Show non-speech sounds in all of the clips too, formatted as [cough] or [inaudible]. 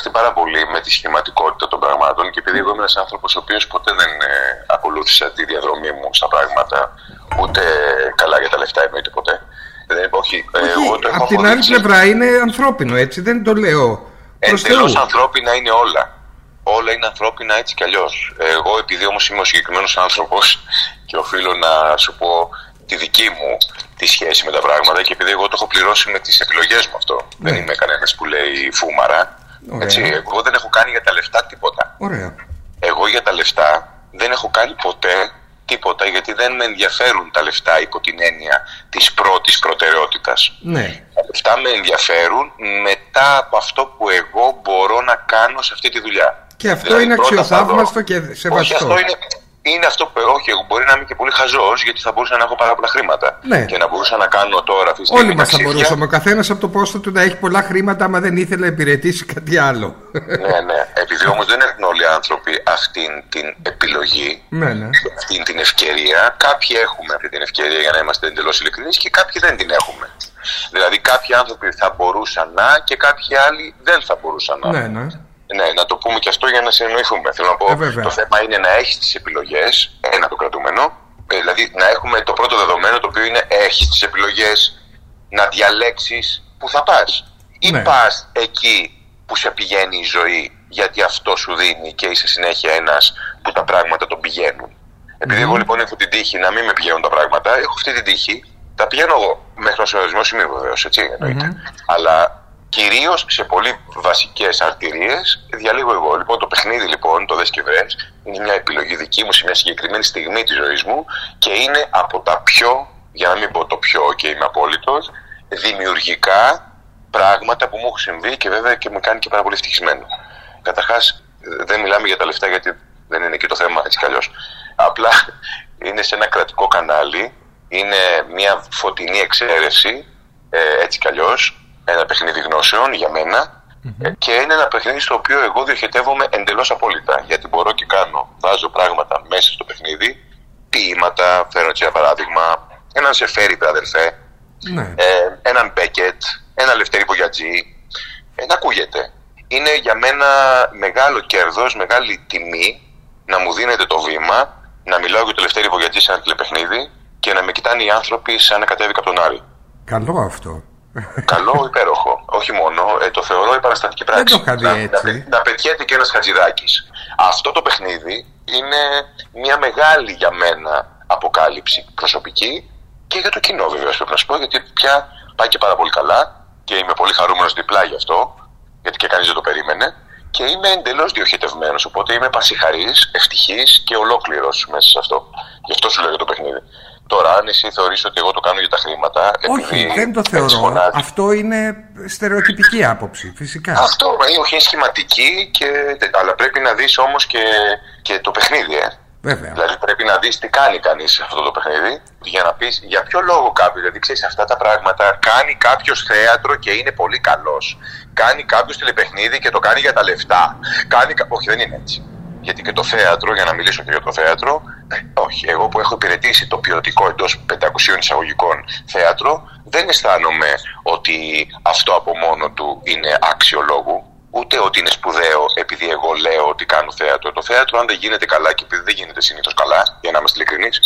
επηρεαστεί πάρα πολύ με τη σχηματικότητα των πραγμάτων και επειδή εγώ είμαι ένας άνθρωπος ο οποίος ποτέ δεν ε, ακολούθησα τη διαδρομή μου στα πράγματα, ούτε καλά για τα λεφτά εννοείται ποτέ. Δεν, όχι, ε, εγώ το απ' την άλλη πλευρά είναι ανθρώπινο, έτσι, δεν το λέω. Εντελώς ανθρώπινα είναι όλα. Όλα είναι ανθρώπινα έτσι κι αλλιώς. Εγώ, επειδή όμως είμαι ο συγκεκριμένος άνθρωπος [laughs] και οφείλω να σου πω τη δική μου τη σχέση με τα πράγματα και επειδή εγώ το έχω πληρώσει με τις επιλογές μου αυτό. Ναι. Δεν είμαι κανένας που λέει φούμαρα. Έτσι, εγώ δεν έχω κάνει για τα λεφτά τίποτα. Ωραία. Εγώ για τα λεφτά δεν έχω κάνει ποτέ τίποτα γιατί δεν με ενδιαφέρουν τα λεφτά υπό την έννοια της πρώτης προτεραιότητας. Ναι. Τα λεφτά με ενδιαφέρουν μετά από αυτό που εγώ μπορώ να κάνω σε αυτή τη δουλειά. Και αυτό δηλαδή, είναι αξιοθαύμαστο και σεβαστό. Όχι, αυτό είναι, είναι αυτό που όχι, εγώ μπορεί να είμαι και πολύ χαζός γιατί θα μπορούσα να έχω πάρα πολλά χρήματα. Ναι. Και να μπορούσα να κάνω τώρα αυτή τη στιγμή. Όλοι μας θα μπορούσαμε. Ο καθένας από το πόστο του να έχει πολλά χρήματα, άμα δεν ήθελε να υπηρετήσει κάτι άλλο. Ναι, ναι. Επειδή όμως δεν έχουν όλοι οι άνθρωποι αυτή την επιλογή, ναι, ναι. αυτή την ευκαιρία, κάποιοι έχουμε αυτή την ευκαιρία για να είμαστε εντελώς ειλικρινείς και κάποιοι δεν την έχουμε. Δηλαδή, κάποιοι άνθρωποι θα μπορούσαν να και κάποιοι άλλοι δεν θα μπορούσαν να. Ναι, ναι. Ναι, να το πούμε και αυτό για να συνεννοηθούμε. Θέλω να πω, ε, το θέμα είναι να έχεις τις επιλογές, ένα το κρατούμενο. Ε, δηλαδή να έχουμε το πρώτο δεδομένο το οποίο είναι έχεις τις επιλογές να διαλέξεις που θα πας. Ή ναι. πας εκεί που σε πηγαίνει η ζωή γιατί αυτό σου δίνει και είσαι συνέχεια ένας που τα πράγματα τον πηγαίνουν. Επειδή εγώ λοιπόν έχω την τύχη να μην με πηγαίνουν τα πράγματα, έχω αυτή την τύχη. Τα πηγαίνω εγώ μέχρι ένα ορισμό σημείο βεβαίως, έτσι Αλλά Κυρίως σε πολύ βασικές αρτηρίες διαλύω εγώ. Λοιπόν, το παιχνίδι, λοιπόν, το δες και είναι μια επιλογή δική μου σε μια συγκεκριμένη στιγμή της ζωής μου και είναι από τα πιο, για να μην πω το πιο και είμαι απόλυτος, δημιουργικά πράγματα που μου έχουν συμβεί και βέβαια και με κάνει και πάρα πολύ ευτυχισμένο. Καταρχάς, δεν μιλάμε για τα λεφτά γιατί δεν είναι και το θέμα έτσι κι αλλιώς. Απλά είναι σε ένα κρατικό κανάλι, είναι μια φωτεινή εξαίρεση, ε, έτσι κι αλλιώς, ένα παιχνίδι γνώσεων για μενα και είναι ένα παιχνίδι στο οποίο εγώ διοχετεύομαι εντελώς απόλυτα. Γιατί μπορώ και κάνω, βάζω πράγματα μέσα στο παιχνίδι, ποίηματα, φέρω έτσι ένα παράδειγμα, έναν Σεφέρι, αδερφέ, ναι. ε, έναν Μπέκετ, ένα Λευτέρη Πογιατζή. Ε, να ακούγεται. Είναι για μένα μεγάλο κέρδος, μεγάλη τιμή να μου δίνετε το βήμα να μιλάω για το Λευτέρη Πογιατζή σε ένα τηλεπαιχνίδι και να με κοιτάνε οι άνθρωποι σαν να κατέβηκα από τον Άρη. Καλό αυτό. Καλό, υπέροχο. Όχι μόνο, ε, το θεωρώ υπαραστατική πράξη. Δεν το να, έτσι. Να, να πετιέται και ένας Χατζηδάκης. Αυτό το παιχνίδι είναι μια μεγάλη για μένα αποκάλυψη προσωπική και για το κοινό βεβαίω πρέπει να σου πω, γιατί πια πάει και πάρα πολύ καλά και είμαι πολύ χαρούμενος διπλά γι' αυτό, γιατί και κανείς δεν το περίμενε. Και είμαι εντελώς διοχετευμένος. Οπότε είμαι πασιχαρής, ευτυχής και ολόκληρος μέσα σε αυτό. Γι' αυτό σου λέω για το παιχνίδι. Τώρα, αν εσύ θεωρείς ότι εγώ το κάνω για τα χρήματα. Όχι, δεν το θεωρώ. Αυτό είναι στερεοτυπική άποψη, φυσικά. Αυτό, όχι, είναι σχηματική, και, αλλά πρέπει να δεις όμως και, και το παιχνίδι, ε. Βέβαια. Δηλαδή πρέπει να δεις τι κάνει κανείς αυτό το παιχνίδι για να πεις για ποιο λόγο κάποιος, δηλαδή ξέρεις αυτά τα πράγματα κάνει κάποιος θέατρο και είναι πολύ καλός. Κάνει κάποιος τηλεπαιχνίδι και το κάνει για τα λεφτά. Κάνει... Όχι δεν είναι έτσι. Γιατί και το θέατρο, για να μιλήσω και για το θέατρο, όχι. Εγώ που έχω υπηρετήσει το ποιοτικό εντός 500 εισαγωγικών θέατρο, δεν αισθάνομαι ότι αυτό από μόνο του είναι άξιο λόγου. Ούτε ότι είναι σπουδαίο επειδή εγώ λέω ότι κάνω θέατρο. Το θέατρο, αν δεν γίνεται καλά και επειδή δεν γίνεται συνήθως καλά, για να είμαστε ειλικρινείς,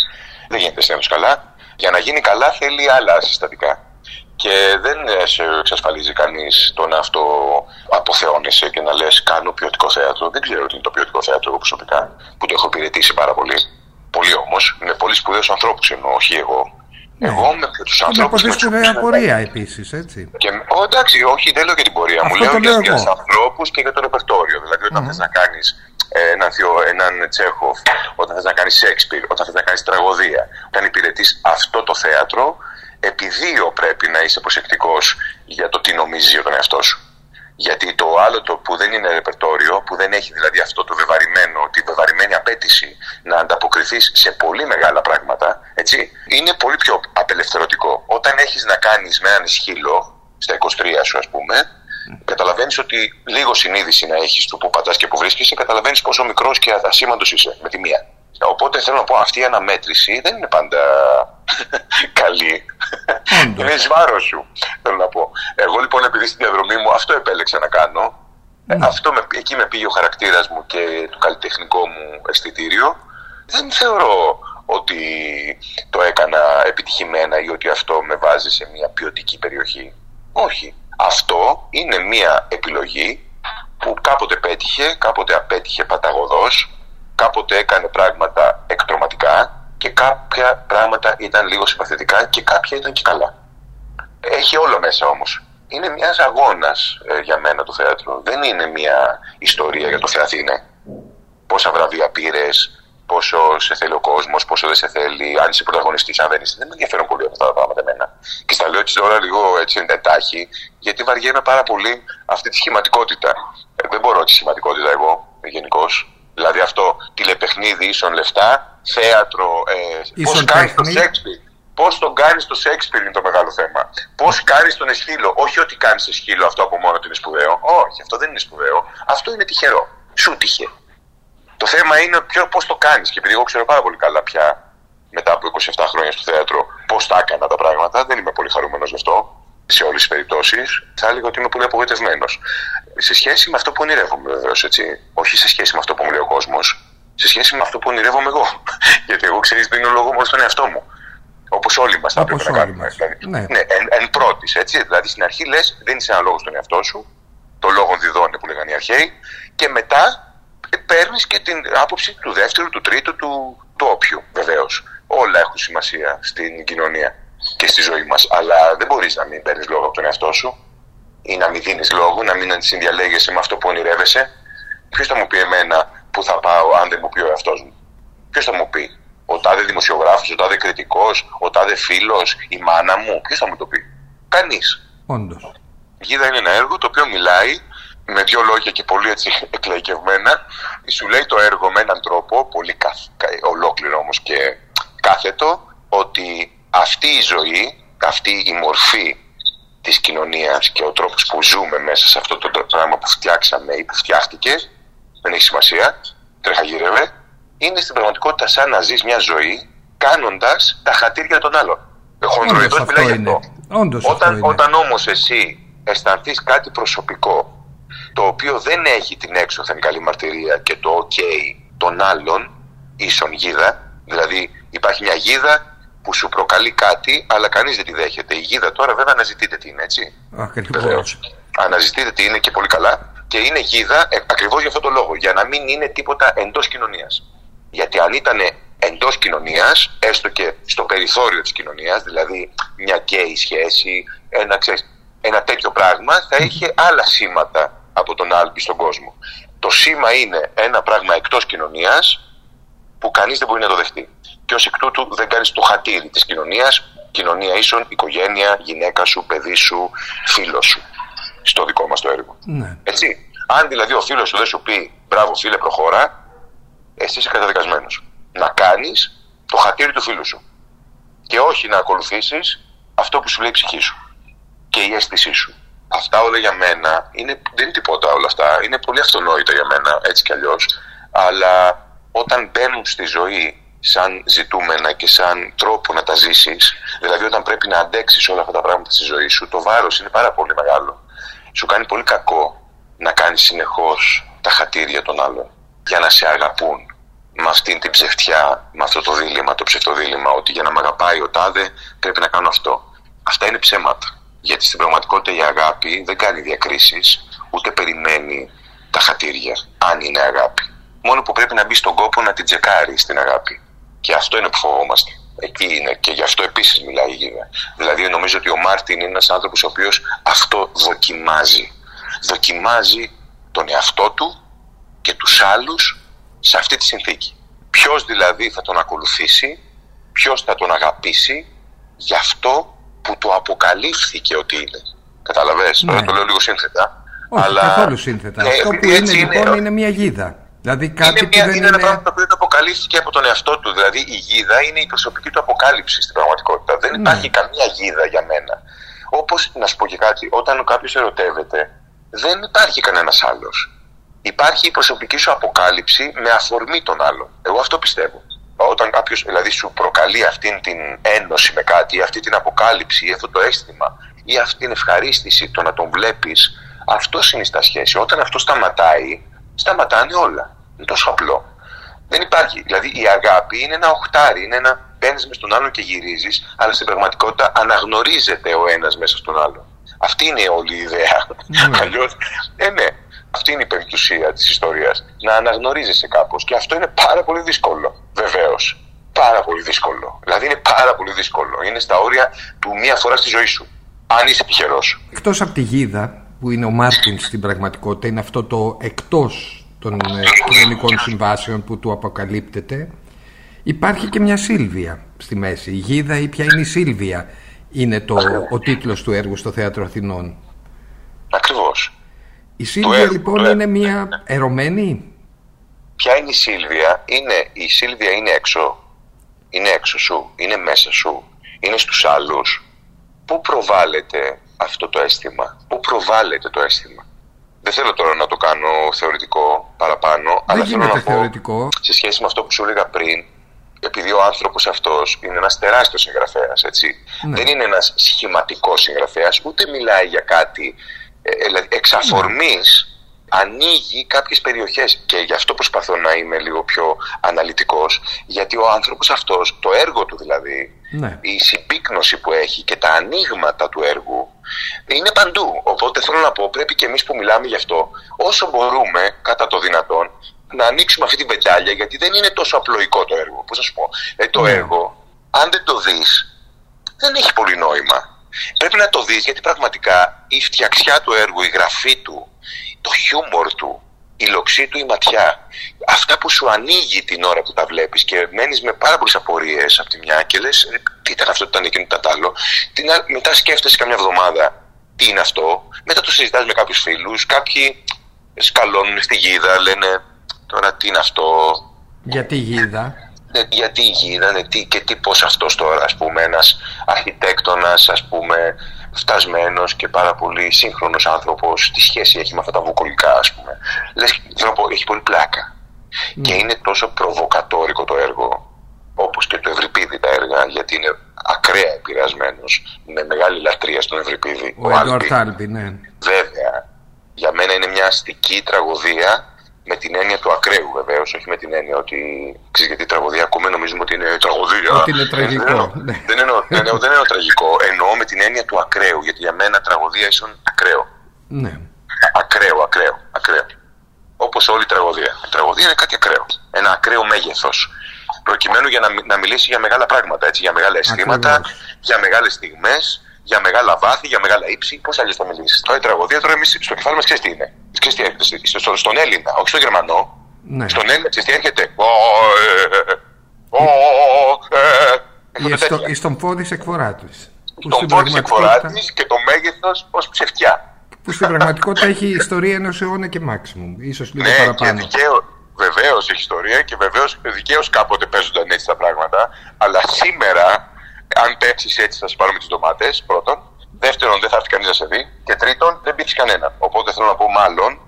δεν γίνεται συνήθως καλά, για να γίνει καλά θέλει άλλα συστατικά και δεν σε εξασφαλίζει κανείς το να αυτό αποθεώνεσαι και να λες: Κάνω ποιοτικό θέατρο. Δεν ξέρω τι είναι το ποιοτικό θέατρο εγώ προσωπικά, που το έχω υπηρετήσει πάρα πολύ. Πολύ όμως, με πολύ σπουδαίους ανθρώπους εννοώ, όχι εγώ. Ναι. Εγώ με τους ανθρώπους. Με σπουδαία πορεία επίσης, έτσι. Και, ο, εντάξει, όχι, δεν λέω για την πορεία μου. Λέω για, για τους ανθρώπους και για το ρεπερτόριο. Δηλαδή, όταν mm. θες να κάνεις ε, έναν, έναν Τσέχοφ, όταν θες να κάνεις Σέξπιρ, όταν θες να κάνεις τραγωδία, όταν υπηρετείς αυτό το θέατρο, επί πρέπει να είσαι προσεκτικός για το τι νομίζει για τον εαυτός σου. Γιατί το άλλο το που δεν είναι ρεπερτόριο, που δεν έχει δηλαδή αυτό το βεβαρημένο, τη βεβαρημένη απέτηση να ανταποκριθείς σε πολύ μεγάλα πράγματα, έτσι, είναι πολύ πιο απελευθερωτικό. Όταν έχεις να κάνεις με έναν ισχύλο, στα 23 σου ας πούμε, καταλαβαίνεις ότι λίγο συνείδηση να έχεις του που πατάς και που βρίσκεσαι, καταλαβαίνεις πόσο μικρός και ασήμαντο είσαι με τη μία. Οπότε θέλω να πω, αυτή η αναμέτρηση δεν είναι πάντα [laughs] καλή. είναι εις βάρος σου, θέλω να πω. Εγώ λοιπόν επειδή στη διαδρομή μου αυτό επέλεξα να κάνω, Ναι. Αυτό με, εκεί με πήγε ο χαρακτήρας μου και το καλλιτεχνικό μου αισθητήριο. Δεν θεωρώ ότι το έκανα επιτυχημένα ή ότι αυτό με βάζει σε μια ποιοτική περιοχή. Όχι. Αυτό είναι μια επιλογή που κάποτε πέτυχε, κάποτε απέτυχε παταγωδός, κάποτε έκανε πράγματα εκτροματικά και κάποια πράγματα ήταν λίγο συμπαθητικά και κάποια ήταν και καλά. Έχει όλο μέσα όμως. Είναι μιας αγώνας ε, για μένα το θέατρο. Δεν είναι μια ιστορία για το θεαθήνε. Πόσα βραβεία πήρες, πόσο σε θέλει ο κόσμος, πόσο δεν σε θέλει, αν είσαι πρωταγωνιστής, αν δεν είσαι. Δεν με ενδιαφέρουν πολύ αυτά τα πράγματα εμένα. Και στα λέω έτσι τώρα λίγο έτσι εντάχει, γιατί βαριέμαι πάρα πολύ αυτή τη σχηματικότητα. Ε, δεν μπορώ τη σχηματικότητα εγώ γενικώς. Δηλαδή αυτό τηλεπαιχνίδι ίσον λεφτά, θέατρο. Ε, Πώς κάνεις το Σέξπιρ. Πώς τον κάνεις το Σέξπιρ είναι το μεγάλο θέμα. Πώς κάνεις τον Εσχύλο. Όχι ότι κάνεις Εσχύλο αυτό από μόνο του είναι σπουδαίο. Όχι, αυτό δεν είναι σπουδαίο. Αυτό είναι τυχερό. Σου τυχε. Το θέμα είναι πώς το κάνεις. Και επειδή εγώ ξέρω πάρα πολύ καλά πια μετά από 27 χρόνια στο θέατρο πώς τα έκανα τα πράγματα, δεν είμαι πολύ χαρούμενος γι' αυτό σε όλες τις περιπτώσεις. Θα έλεγα ότι είμαι πολύ απογοητευμένος. Σε σχέση με αυτό που ονειρεύομαι, βεβαίως, έτσι. Όχι σε σχέση με αυτό που μου λέει ο κόσμος. Σε σχέση με αυτό που ονειρεύομαι εγώ. [laughs] Γιατί εγώ ξέρεις, δίνω λόγο μόνο στον εαυτό μου. Όπως όλοι μας θα πρέπει να κάνουμε. Δηλαδή, ναι. ναι, εν, εν πρώτης, έτσι. Δηλαδή στην αρχή λες, δίνεις ένα λόγο στον εαυτό σου. Το λόγο διδώνει που λέγανε οι αρχαίοι. Και μετά παίρνεις και την άποψη του δεύτερου, του τρίτου, του, του όποιου βεβαίως. Όλα έχουν σημασία στην κοινωνία και στη ζωή μας. Αλλά δεν μπορείς να μην παίρνεις λόγο από τον εαυτό σου ή να μην δίνεις λόγο, να μην συνδιαλέγεσαι με αυτό που ονειρεύεσαι. Ποιος θα μου πει εμένα που θα πάω αν δεν μου πει ο εαυτός μου; Ποιος θα μου πει; Ο τάδε δημοσιογράφος, ο τάδε κριτικός, ο τάδε φίλος, η μάνα μου; Ποιος θα μου το πει; Κανείς. Όντως. Η Γίδα είναι ένα έργο το οποίο μιλάει με δύο λόγια και πολύ έτσι [laughs] εκλαϊκευμένα, σου λέει το έργο με έναν τρόπο, πολύ ολόκληρο όμως και κάθετο, ότι αυτή η ζωή, αυτή η μορφή της κοινωνίας και ο τρόπος που ζούμε μέσα σε αυτό το πράγμα που φτιάξαμε ή που φτιάχτηκες, δεν έχει σημασία, τρεχαγύρευε, είναι στην πραγματικότητα σαν να ζεις μια ζωή κάνοντας τα χατήρια των άλλων. Χοντροειδώς μιλάει γι' αυτό. όταν, όταν όμως εσύ αισθανθείς κάτι προσωπικό το οποίο δεν έχει την έξωθεν καλή μαρτυρία και το ok των άλλων ίσον γίδα. Δηλαδή υπάρχει μια γίδα που σου προκαλεί κάτι, αλλά κανείς δεν τη δέχεται. Η γίδα τώρα βέβαια αναζητείτε τι είναι, έτσι. Ακριβώ. Αναζητείτε τι είναι και πολύ καλά. Και είναι γίδα ε, ακριβώς για αυτό το λόγο. Για να μην είναι τίποτα εντός κοινωνίας. Γιατί αν ήταν εντός κοινωνίας, έστω και στο περιθώριο της κοινωνίας, δηλαδή μια γκέι σχέση, ένα, ξέρεις, ένα τέτοιο πράγμα, θα είχε άλλα σήματα από τον άλμπι στον κόσμο. Το σήμα είναι ένα πράγμα εκτός κοινωνίας που κανείς δεν μπορεί να το δεχτεί. Και ως εκ τούτου δεν κάνεις το χατήρι της κοινωνίας, κοινωνία ίσον, οικογένεια, γυναίκα σου, παιδί σου, φίλος σου. Στο δικό μας το έργο. Ναι. Έτσι. Αν δηλαδή ο φίλος σου δεν σου πει μπράβο φίλε, προχώρα, εσύ είσαι καταδικασμένος. Να κάνεις το χατήρι του φίλου σου. Και όχι να ακολουθήσεις αυτό που σου λέει η ψυχή σου και η αίσθησή σου αυτά όλα για μένα είναι, δεν είναι τίποτα όλα αυτά. Είναι πολύ αυτονόητα για μένα έτσι κι αλλιώς. Αλλά όταν μπαίνουν στη ζωή σαν ζητούμενα και σαν τρόπο να τα ζήσεις, δηλαδή όταν πρέπει να αντέξεις όλα αυτά τα πράγματα στη ζωή σου, το βάρος είναι πάρα πολύ μεγάλο. Σου κάνει πολύ κακό να κάνεις συνεχώς τα χατήρια των άλλων για να σε αγαπούν με αυτήν την ψευτιά, με αυτό το δίλημα, το ψευτοδίλημα, ότι για να με αγαπάει ο τάδε πρέπει να κάνω αυτό. Αυτά είναι ψέματα. Γιατί στην πραγματικότητα η αγάπη δεν κάνει διακρίσεις, ούτε περιμένει τα χατήρια, αν είναι αγάπη. Μόνο που πρέπει να μπει στον κόπο να την τσεκάρει στην αγάπη. Και αυτό είναι που φοβόμαστε. Εκεί είναι και γι' αυτό επίσης μιλάει η Γίδα. Δηλαδή νομίζω ότι ο Μάρτιν είναι ένας άνθρωπος ο οποίος αυτό δοκιμάζει. Δοκιμάζει τον εαυτό του και τους άλλους σε αυτή τη συνθήκη. Ποιος δηλαδή θα τον ακολουθήσει, ποιος θα τον αγαπήσει, γι' αυτό που το αποκαλύφθηκε ότι είναι. Καταλαβες, ναι. τώρα το λέω λίγο σύνθετα. Όχι, αλλά... καθόλου σύνθετα. Ναι, Αυτό που είναι λοιπόν είναι, είναι μια γίδα. Δηλαδή κάτι είναι, μια, είναι, ένα πράγμα το οποίο το αποκαλύφθηκε από τον εαυτό του. Δηλαδή η γίδα είναι η προσωπική του αποκάλυψη στην πραγματικότητα. Δεν ναι. υπάρχει καμία γίδα για μένα. Όπως να σου πω και κάτι, όταν κάποιος ερωτεύεται, δεν υπάρχει κανένας άλλος. Υπάρχει η προσωπική σου αποκάλυψη με αφορμή τον άλλον. Εγώ αυτό πιστεύω όταν κάποιος δηλαδή σου προκαλεί αυτή την ένωση με κάτι, αυτή την αποκάλυψη, ή αυτό το αίσθημα, ή αυτή την ευχαρίστηση το να τον βλέπεις Αυτό είναι στα σχέση. Όταν αυτό σταματάει, σταματάνε όλα. Είναι τόσο απλό. Δεν υπάρχει. Δηλαδή η αγάπη είναι ένα οχτάρι, είναι ένα μπαίνει μες στον άλλον και γυρίζεις, αλλά στην πραγματικότητα αναγνωρίζεται ο ένας μέσα στον άλλον. Αυτή είναι όλη η ιδέα. Mm. Αλλιώς, ε, ναι, αυτή είναι η περιπτωσία της ιστορίας. Να αναγνωρίζεσαι κάπως. Και αυτό είναι πάρα πολύ δύσκολο. Βεβαίως. Πάρα πολύ δύσκολο. Δηλαδή είναι πάρα πολύ δύσκολο. Είναι στα όρια του μία φορά στη ζωή σου. Αν είσαι τυχερός. Εκτός από τη γίδα, που είναι ο Μάρτιν στην πραγματικότητα, είναι αυτό το εκτός των ε, κοινωνικών συμβάσεων που του αποκαλύπτεται. Υπάρχει και μια Σίλβια στη μέση. Η Γίδα ή ποια είναι η Σίλβια είναι το, ο τίτλος του έργου στο Θέατρο Αθηνών. Ακριβώς. Η Σίλβια λοιπόν είναι μια ερωμένη; Ποια είναι η Σίλβια; Είναι, η Σίλβια είναι έξω; Είναι έξω σου; Είναι μέσα σου; Είναι στους άλλους; Πού προβάλλεται αυτό το αίσθημα. Πού προβάλλεται το αίσθημα. Δεν θέλω τώρα να το κάνω θεωρητικό παραπάνω, Δεν αλλά θέλω να θεωρητικό. πω σε σχέση με αυτό που σου έλεγα πριν, επειδή ο άνθρωπος αυτός είναι ένας τεράστιος συγγραφέας, έτσι. Ναι. Δεν είναι ένας σχηματικός συγγραφέας, ούτε μιλάει για κάτι. Ε, δηλαδή, εξ αφορμή ανοίγει κάποιες περιοχές και γι' αυτό προσπαθώ να είμαι λίγο πιο αναλυτικός γιατί ο άνθρωπος αυτός, το έργο του δηλαδή ναι. η συμπίκνωση που έχει και τα ανοίγματα του έργου είναι παντού. Οπότε θέλω να πω πρέπει και εμείς που μιλάμε γι' αυτό όσο μπορούμε κατά το δυνατόν να ανοίξουμε αυτή την πεντάλια γιατί δεν είναι τόσο απλοϊκό το έργο. Πώς να σου πω; Ε, το ναι. έργο αν δεν το δεις δεν έχει πολύ νόημα. Πρέπει να το δεις γιατί πραγματικά η φτιαξιά του έργου, η γραφή του, το χιούμορ του, η λοξή του η ματιά. Αυτά που σου ανοίγει την ώρα που τα βλέπεις και μένεις με πάρα πολλές απορίες από τη μια και λες «Ε, τι ήταν αυτό, τι ήταν εκείνο, τι ήταν άλλο. Την, μετά σκέφτεσαι καμιά εβδομάδα τι είναι αυτό. Μετά το συζητάς με κάποιους φίλους, κάποιοι σκαλώνουν στη γίδα, λένε τώρα τι είναι αυτό. Γιατί γίδα; Ναι, γιατί η γίδα ναι, τι, και τι πώς αυτός τώρα ας πούμε ένας αρχιτέκτονας ας πούμε φτασμένος και πάρα πολύ σύγχρονος άνθρωπος τι σχέση έχει με αυτά τα βουκολικά ας πούμε; Λες θέλω να πω έχει πολύ πλάκα mm. και είναι τόσο προβοκατόρικο το έργο όπως και το Ευρυπίδη τα έργα γιατί είναι ακραία επηρεασμένος με μεγάλη λατρεία στον Ευρυπίδη ο, ο Άλμπι, ναι. βέβαια για μένα είναι μια αστική τραγωδία με την έννοια του ακραίου βεβαίως, όχι με την έννοια ότι ξέρεις γιατί η τραγωδία ακούμε νομίζουμε ότι είναι τραγωδία. Ότι είναι τραγικό. Δεν εννοώ, ναι. δεν, εννοώ, [laughs] δεν, εννοώ, δεν εννοώ τραγικό. Εννοώ με την έννοια του ακραίου. Γιατί για μένα τραγωδία ίσον ακραίο. Ναι. Ακραίο, ακραίο, ακραίο. Όπως όλη η τραγωδία. Η τραγωδία είναι κάτι ακραίο. Ένα ακραίο μέγεθος. Προκειμένου για να, να μιλήσει για μεγάλα πράγματα. Έτσι, για μεγάλα αισθήματα, για μεγάλες στιγμές, για μεγάλα βάθη, για μεγάλα ύψη. Πώς αλλιώς θα μιλήσεις. Τώρα η τραγωδία, τώρα εμείς στο κεφάλι μας ξέρεις τι είναι. Ξέρεις τι έρχεται. Στο, στον Έλληνα, όχι στον Γερμανό. Ναι. Στον Έλληνα, ξέρεις τι έρχεται. Ή στον πόδι εκφορά τη. Στον πόδι εκφορά της και το μέγεθος ως ψευτιά. Που στην πραγματικότητα έχει ιστορία ενός αιώνα και maximum. ίσως λίγο ναι, παραπάνω. Και Βεβαίως έχει ιστορία και βεβαίως δικαίως κάποτε παίζονταν έτσι τα πράγματα. Αλλά σήμερα αν πέψεις έτσι, θα σε πάρουμε τις ντομάτες. Πρώτον. Δεύτερον, δεν θα έρθει κανείς να σε δει. Και τρίτον, δεν πείθεις κανέναν. Οπότε θέλω να πω, μάλλον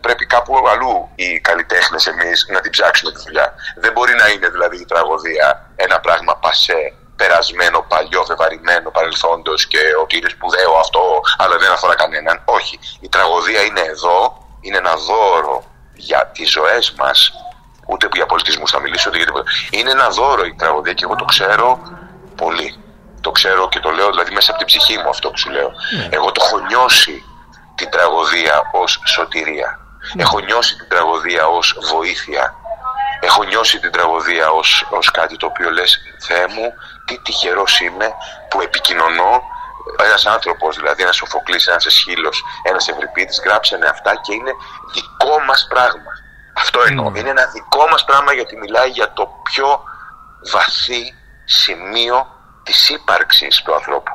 πρέπει κάπου αλλού οι καλλιτέχνες εμείς να την ψάξουμε τη δουλειά. Δεν μπορεί να είναι δηλαδή η τραγωδία ένα πράγμα πασέ, περασμένο, παλιό, βεβαρημένο παρελθόντος και ότι είναι σπουδαίο αυτό, αλλά δεν αφορά κανέναν. Όχι. Η τραγωδία είναι εδώ, είναι ένα δώρο για τις ζωές μας. Ούτε για πολιτισμούς θα μιλήσω, ούτε για τίποτα. Είναι ένα δώρο η τραγωδία και εγώ το ξέρω πολύ. Το ξέρω και το λέω δηλαδή μέσα από την ψυχή μου αυτό που σου λέω. Ναι. Εγώ το έχω νιώσει την τραγωδία ως σωτηρία. Ναι. Έχω νιώσει την τραγωδία ως βοήθεια. Έχω νιώσει την τραγωδία ως, ως κάτι το οποίο λες Θεέ μου τι τυχερός είμαι που επικοινωνώ ένας άνθρωπος, δηλαδή ένας Σοφοκλής, ένας Εσχύλο, ένας Ευρυπίδης, γράψανε αυτά και είναι δικό μας πράγμα. Αυτό εννοώ. Mm. Είναι ένα δικό μας πράγμα γιατί μιλάει για το πιο βαθύ σημείο της ύπαρξης του ανθρωπου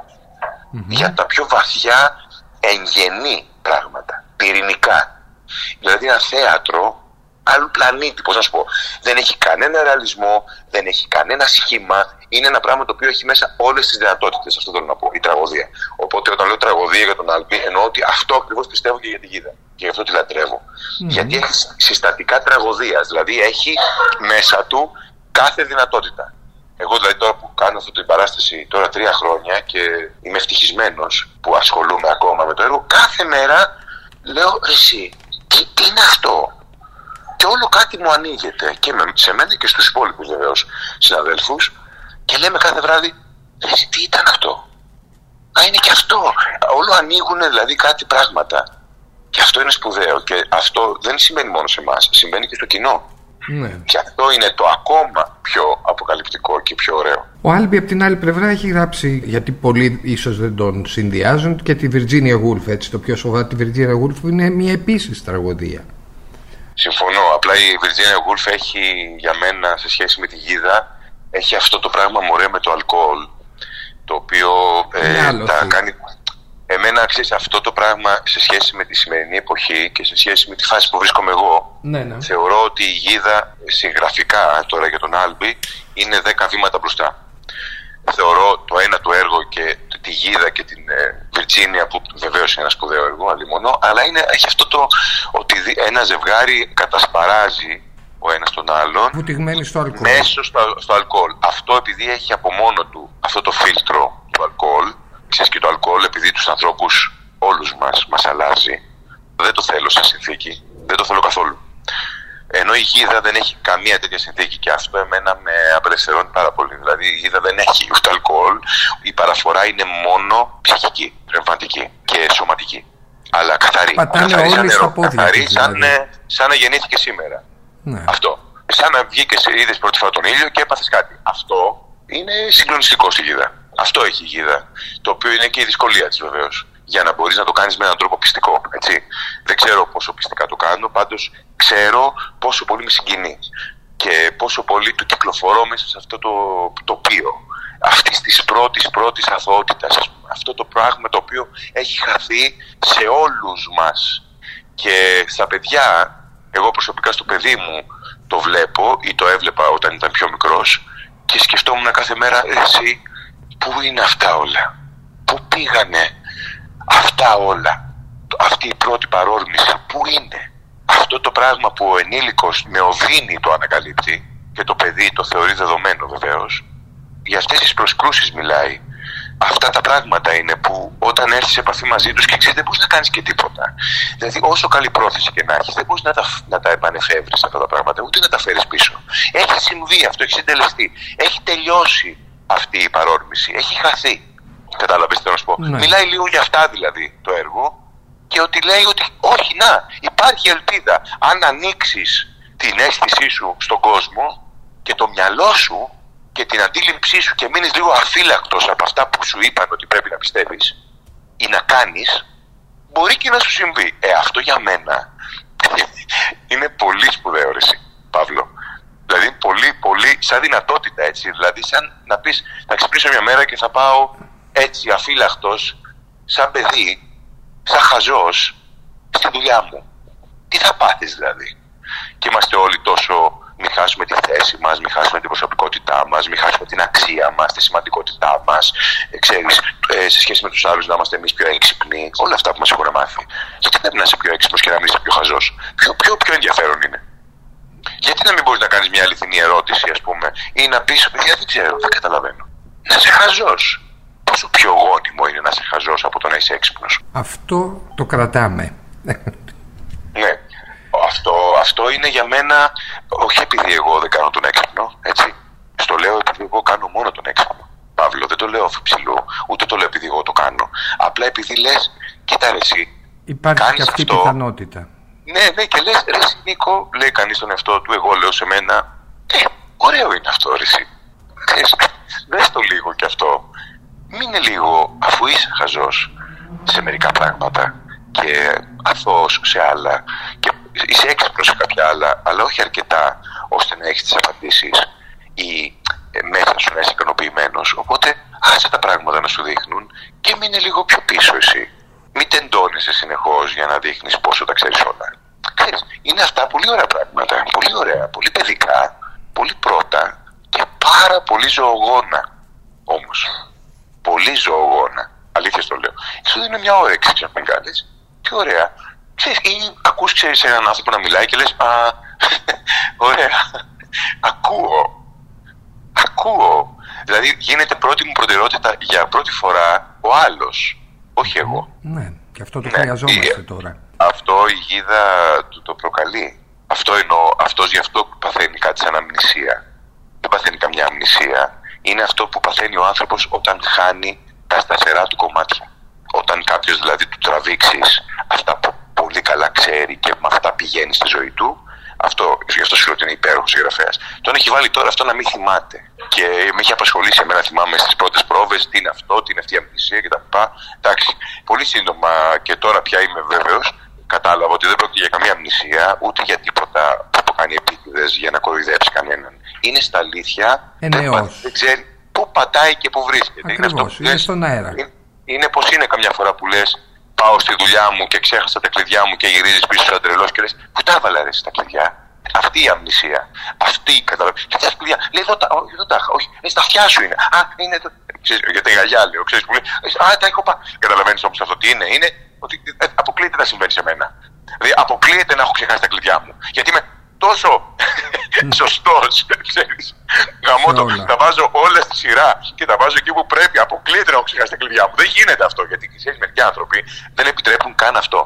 Για τα πιο βαθιά εγγενή πράγματα, πυρηνικά. Δηλαδή ένα θέατρο άλλου πλανήτη, πώς να σου πω. Δεν έχει κανένα ρεαλισμό, δεν έχει κανένα σχήμα. Είναι ένα πράγμα το οποίο έχει μέσα όλες τις δυνατότητες, αυτό θέλω να πω, η τραγωδία. Οπότε όταν λέω τραγωδία για τον Άλμπι, εννοώ ότι αυτό ακριβώς πιστεύω και για την Γίδα. Και γι' αυτό τη λατρευω Γιατί έχει συστατικά τραγωδίας, δηλαδή έχει μέσα του κάθε δυνατότητα. Εγώ δηλαδή τώρα που κάνω αυτή την παράσταση τώρα τρία χρόνια και είμαι ευτυχισμένος που ασχολούμαι ακόμα με το έργο, κάθε μέρα λέω εσύ, τι, τι είναι αυτό; Και όλο κάτι μου ανοίγεται και με, σε μένα και στους υπόλοιπους βεβαίως συναδέλφους και λέμε κάθε βράδυ, εσύ τι ήταν αυτό; Α, είναι και αυτό. Όλο ανοίγουν δηλαδή κάτι πράγματα. Και αυτό είναι σπουδαίο και αυτό δεν σημαίνει μόνο σε εμάς, συμβαίνει και στο κοινό. Ναι. Και αυτό είναι το ακόμα πιο αποκαλυπτικό και πιο ωραίο. Ο Άλμπι από την άλλη πλευρά έχει γράψει, γιατί πολλοί ίσως δεν τον συνδυάζουν, και τη Virginia Woolf. Έτσι, το πιο σοβαρό τη Virginia Woolf είναι μια επίσης τραγωδία. Συμφωνώ. Απλά η Virginia Woolf έχει για μένα σε σχέση με τη γίδα έχει αυτό το πράγμα μωρέ με το αλκοόλ το οποίο ε, τα κάνει Εμένα ξέρεις αυτό το πράγμα σε σχέση με τη σημερινή εποχή και σε σχέση με τη φάση που βρίσκομαι εγώ. Ναι, ναι. Θεωρώ ότι η γίδα συγγραφικά τώρα για τον Άλμπι είναι 10 βήματα μπροστά. Θεωρώ το ένα του έργο και τη γίδα και την Βιρτζίνια που βεβαίως είναι ένα σπουδαίο έργο, αλλημονό, αλλά είναι, έχει αυτό το ότι ένα ζευγάρι κατασπαράζει ο ένας τον άλλον στο αλκοόλ. μέσω στο, στο αλκοόλ. Αυτό επειδή έχει από μόνο του αυτό το φίλτρο του αλκοόλ ξέρεις και το αλκοόλ επειδή τους ανθρώπους όλους μας μας αλλάζει δεν το θέλω σαν συνθήκη δεν το θέλω καθόλου ενώ η γίδα δεν έχει καμία τέτοια συνθήκη και αυτό εμένα με απελευθερώνει πάρα πολύ. Δηλαδή η γίδα δεν έχει ούτε αλκοόλ, η παραφορά είναι μόνο ψυχική, πνευματική και σωματική. Αλλά καθαρή. Πατάνε καθαρή όλοι στα πόδια καθαρή, σαν, δηλαδή. σαν να γεννήθηκε σήμερα. Ναι. Αυτό. Σαν να βγήκες, είδες πρώτη φορά τον ήλιο και έπαθες κάτι. Αυτό είναι συγκλονιστικό στη γίδα. Αυτό έχει η γίδα. Το οποίο είναι και η δυσκολία της βεβαίως. Για να μπορείς να το κάνεις με έναν τρόπο πιστικό. Έτσι. Δεν ξέρω πόσο πιστικά το κάνω, πάντως ξέρω πόσο πολύ με συγκινείς και πόσο πολύ του κυκλοφορώ μέσα σε αυτό το τοπίο αυτής της πρώτης πρώτης αθωότητας. Αυτό το πράγμα το οποίο έχει χαθεί σε όλους μας. Και στα παιδιά, εγώ προσωπικά στο παιδί μου το βλέπω ή το έβλεπα όταν ήταν πιο μικρός και σκεφτόμουν κάθε μέρα εσύ Πού είναι αυτά όλα; Πού πήγανε αυτά όλα; Αυτή η πρώτη παρόρμηση. Πού είναι; Αυτό το πράγμα που ο ενήλικος με οδύνη το ανακαλύπτει και το παιδί το θεωρεί δεδομένο βεβαίως. Για αυτές τις προσκρούσεις μιλάει. Αυτά τα πράγματα είναι που όταν έρθεις σε επαφή μαζί τους και ξέρεις δεν μπορείς να κάνεις και τίποτα. Δηλαδή, όσο καλή πρόθεση και να έχεις, δεν μπορείς να τα, να τα επανεφεύρεις αυτά τα πράγματα, ούτε να τα φέρεις πίσω. Έχει συμβεί αυτό, έχει συντελεστεί. Έχει τελειώσει αυτή η παρόρμηση. Έχει χαθεί. Κατάλαβες τι θέλω να σου πω. Ναι. Μιλάει λίγο για αυτά δηλαδή το έργο και ότι λέει ότι όχι να, υπάρχει ελπίδα. Αν ανοίξεις την αίσθησή σου στον κόσμο και το μυαλό σου και την αντίληψή σου και μείνεις λίγο αφύλακτος από αυτά που σου είπαν ότι πρέπει να πιστεύεις ή να κάνεις, μπορεί και να σου συμβεί. Ε, αυτό για μένα [laughs] είναι πολύ σπουδαίο, ρε, Παύλο. Δηλαδή πολύ, πολύ σαν δυνατότητα έτσι. Δηλαδή σαν να πεις θα ξυπνήσω μια μέρα και θα πάω έτσι αφύλακτος σαν παιδί, σαν χαζός στη δουλειά μου. Τι θα πάθεις δηλαδή; Και είμαστε όλοι τόσο μην χάσουμε τη θέση μας, μην χάσουμε την προσωπικότητά μας, μην χάσουμε την αξία μας, τη σημαντικότητά μας, ε, ξέρεις, ε, σε σχέση με τους άλλους να είμαστε εμείς πιο έξυπνοι, όλα αυτά που μας έχουν μάθει. Γιατί πρέπει να είσαι πιο έξυπνος και να μην είσαι πιο χαζός; Ποιο, ποιο, πιο ενδιαφέρον είναι; Γιατί να μην μπορείς να κάνεις μια αληθινή ερώτηση, ας πούμε, ή να πεις, παιδιά δεν ξέρω, δεν καταλαβαίνω. Να είσαι χαζός. Πόσο πιο γόνιμο είναι να είσαι χαζός από το να είσαι έξυπνος. Αυτό το κρατάμε. ναι. Αυτό, αυτό είναι για μένα, όχι επειδή εγώ δεν κάνω τον έξυπνο, έτσι. Στο λέω επειδή εγώ κάνω μόνο τον έξυπνο. Παύλο, δεν το λέω αφιψηλού, ούτε το λέω επειδή εγώ το κάνω. Απλά επειδή λες, κοίτα ρε, εσύ. Υπάρχει και αυτή η πιθανότητα. Ναι, ναι, και λες, ρε Νίκο, λέει κανείς τον εαυτό του, εγώ λέω σε μένα, ε, ωραίο είναι αυτό, ρε εσύ. Δες το λίγο κι αυτό. Μείνε λίγο, αφού είσαι χαζός σε μερικά πράγματα και αθώος σε άλλα και είσαι έξυπνος σε κάποια άλλα, αλλά όχι αρκετά ώστε να έχεις τις απαντήσεις ή ε, μέσα σου να είσαι ικανοποιημένος. Οπότε άσε τα πράγματα να σου δείχνουν και μείνε λίγο πιο πίσω εσύ. Μην τεντώνεσαι συνεχώς για να δείχνεις πόσο τα ξέρεις όλα. Ξέρεις, είναι αυτά πολύ ωραία πράγματα. Πολύ ωραία, πολύ παιδικά, πολύ πρώτα και πάρα πολύ ζωογόνα όμως. Πολύ ζωογόνα. Αλήθεια το λέω. Σου δίνει μια όρεξη ξαφνικά. Λε, τι ωραία. Ξέρεις, ή ακούς ξέρεις έναν άνθρωπο να μιλάει και λες «Α, [laughs] ωραία, ακούω, ακούω». Δηλαδή γίνεται πρώτη μου προτεραιότητα για πρώτη φορά ο άλλος, όχι εγώ. Ναι, και αυτό το ναι. χρειαζόμαστε τώρα. Αυτό η γίδα του το προκαλεί. Αυτό εννοώ, αυτός γι' αυτό παθαίνει κάτι σαν αμνησία. Δεν παθαίνει καμιά αμνησία. Είναι αυτό που παθαίνει ο άνθρωπος όταν χάνει τα σταθερά του κομμάτια. Όταν κάποιος δηλαδή του τραβήξεις αυτά που πολύ καλά ξέρει και με αυτά πηγαίνει στη ζωή του, αυτό, γι' αυτό σου ότι είναι υπέροχος συγγραφέας. Τον έχει βάλει τώρα αυτό να μην θυμάται. Και με έχει απασχολήσει εμένα, θυμάμαι στις πρώτες πρόβες, τι είναι αυτό, τι είναι αυτή η αμνησία κτλ. Εντάξει, πολύ σύντομα και τώρα πια είμαι βέβαιος, κατάλαβα ότι δεν πρόκειται για καμία αμνησία, ούτε για τίποτα που το κάνει επίτηδες για να κοροϊδέψει κανέναν. Είναι στα αλήθεια, δεν, δεν ξέρει πού πατάει και πού βρίσκεται. Ακριβώς, είναι, είναι στον αέρα. Είναι, είναι πως είναι καμιά φορά που λες πάω στη δουλειά μου και ξέχασα τα κλειδιά μου και γυρίζεις πίσω σαν τρελός και λες Πού τα έβαλα ρε τα κλειδιά; Αυτή η αμνησία. Αυτή η καταλαβαίνω. Και τα κλειδιά. Λέει εδώ τα, όχι, εδώ τα όχι, είναι στα αυτιά σου είναι. Α, είναι το. Ξέρεις, για τα γυαλιά λέω, ξέρεις που λέει. Α, τα έχω πάει. Καταλαβαίνεις όμως αυτό τι είναι. Είναι ότι ε, αποκλείεται να συμβαίνει σε μένα. Δηλαδή αποκλείεται να έχω ξεχάσει τα κλειδιά μου. Γιατί είμαι τόσο [laughs] σωστός, ξέρεις. Γαμώ το. Τα βάζω όλα στη σειρά και τα βάζω εκεί που πρέπει. Αποκλείεται να έχω ξεχάσει τα κλειδιά μου. Δεν γίνεται αυτό γιατί ξέρει, μερικοί άνθρωποι δεν επιτρέπουν καν αυτό.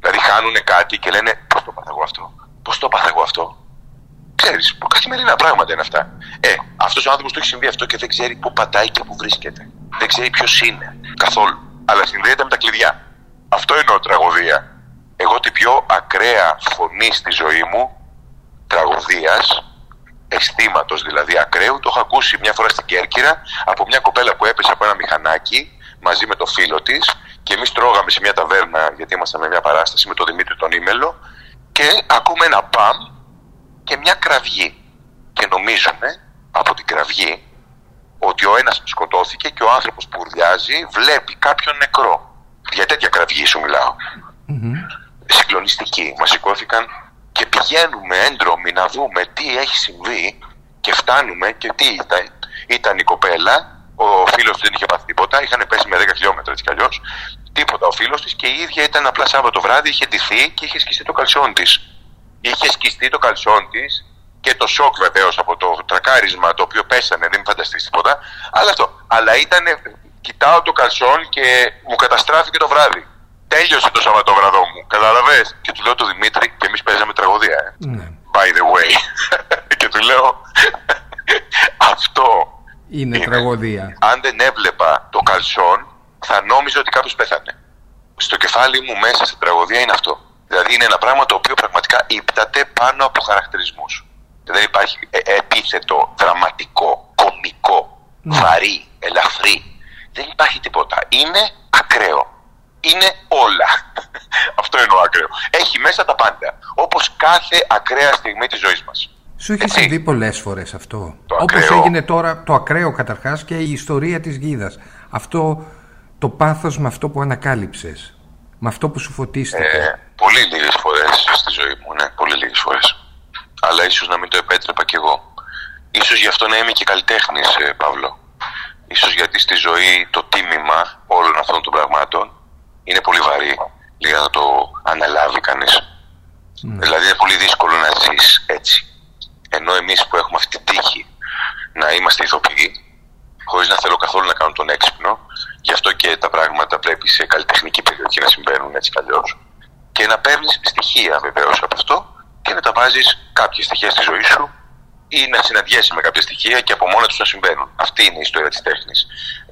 Δηλαδή χάνουν κάτι και λένε Πώς το πάθα εγώ αυτό; Πώς το πάθα εγώ αυτό; Ξέρεις, καθημερινά πράγματα είναι αυτά. Ε, αυτός ο άνθρωπος του έχει συμβεί αυτό και δεν ξέρει πού πατάει και πού βρίσκεται. Δεν ξέρει ποιος είναι καθόλου. Αλλά συνδέεται με τα κλειδιά. Αυτό εννοώ τραγωδία εγώ την πιο ακραία φωνή στη ζωή μου τραγωδίας αισθήματος δηλαδή ακραίου το έχω ακούσει μια φορά στην Κέρκυρα από μια κοπέλα που έπεσε από ένα μηχανάκι μαζί με το φίλο της και εμείς τρώγαμε σε μια ταβέρνα γιατί ήμασταν με μια παράσταση με τον Δημήτρη τον Ήμελο και ακούμε ένα μπαμ και μια κραυγή. Και νομίζουμε από την κραυγή ότι ο ένας σκοτώθηκε και ο άνθρωπος που ουρλιάζει βλέπει κάποιον νεκρό. Για τέτοια κραυγή σου μιλάω συγκλονιστική. Μας σηκώθηκαν και πηγαίνουμε έντρομοι να δούμε τι έχει συμβεί και φτάνουμε και τι ήταν. Ήταν η κοπέλα, ο φίλος δεν είχε πάθει τίποτα, είχαν πέσει με 10 χιλιόμετρα έτσι κι αλλιώς. Τίποτα ο φίλος της και η ίδια ήταν απλά Σάββατο βράδυ, είχε ντυθεί και είχε σκιστεί το καλσόν της. Είχε σκιστεί το καλσόν της και το σοκ βεβαίως από το τρακάρισμα το οποίο πέσανε, δεν φανταστείς τίποτα. Αλλά αυτό. Αλλά ήταν, κοιτάω το καλσόν και μου καταστράφηκε το βράδυ τέλειωσε το Σαββατόβραδο μου. Κατάλαβες; Και του λέω του Δημήτρη και εμείς παίζαμε τραγωδία. Ε. Ναι. By the way. [laughs] και του λέω [laughs] αυτό. Είναι, είναι τραγωδία. Αν δεν έβλεπα το καλσόν, θα νόμιζα ότι κάποιο πέθανε. Στο κεφάλι μου μέσα στην τραγωδία είναι αυτό. Δηλαδή είναι ένα πράγμα το οποίο πραγματικά ύπταται πάνω από χαρακτηρισμούς. Δεν υπάρχει ε, επίθετο, δραματικό, κομικό, ναι. βαρύ, ελαφρύ. Δεν υπάρχει τίποτα. Είναι ακραίο είναι όλα. Αυτό εννοώ ακραίο. Έχει μέσα τα πάντα. Όπως κάθε ακραία στιγμή της ζωής μας. Σου έχει συμβεί πολλές φορές αυτό. Όπως έγινε τώρα το ακραίο καταρχάς και η ιστορία της γίδας. Αυτό το πάθος με αυτό που ανακάλυψες. Με αυτό που σου φωτίστηκε. Ε, πολύ λίγες φορές στη ζωή μου, ναι. Πολύ λίγες φορές. Αλλά ίσως να μην το επέτρεπα κι εγώ. Ίσως γι' αυτό να είμαι και καλλιτέχνης, ε, Παύλο. Ίσως γιατί στη ζωή το τίμημα όλων αυτών των πραγμάτων είναι πολύ βαρύ για να το αναλάβει κανείς. Ναι. Δηλαδή είναι πολύ δύσκολο να ζεις έτσι. Ενώ εμείς που έχουμε αυτή την τύχη να είμαστε ηθοποιοί, χωρίς να θέλω καθόλου να κάνω τον έξυπνο, γι' αυτό και τα πράγματα πρέπει σε καλλιτεχνική περιοχή να συμβαίνουν έτσι κι αλλιώς. Και να παίρνεις στοιχεία βεβαίως από αυτό και να τα βάζεις κάποια στοιχεία στη ζωή σου ή να συναντιέσαι με κάποια στοιχεία και από μόνα τους να συμβαίνουν. Αυτή είναι η ιστορία της τέχνης.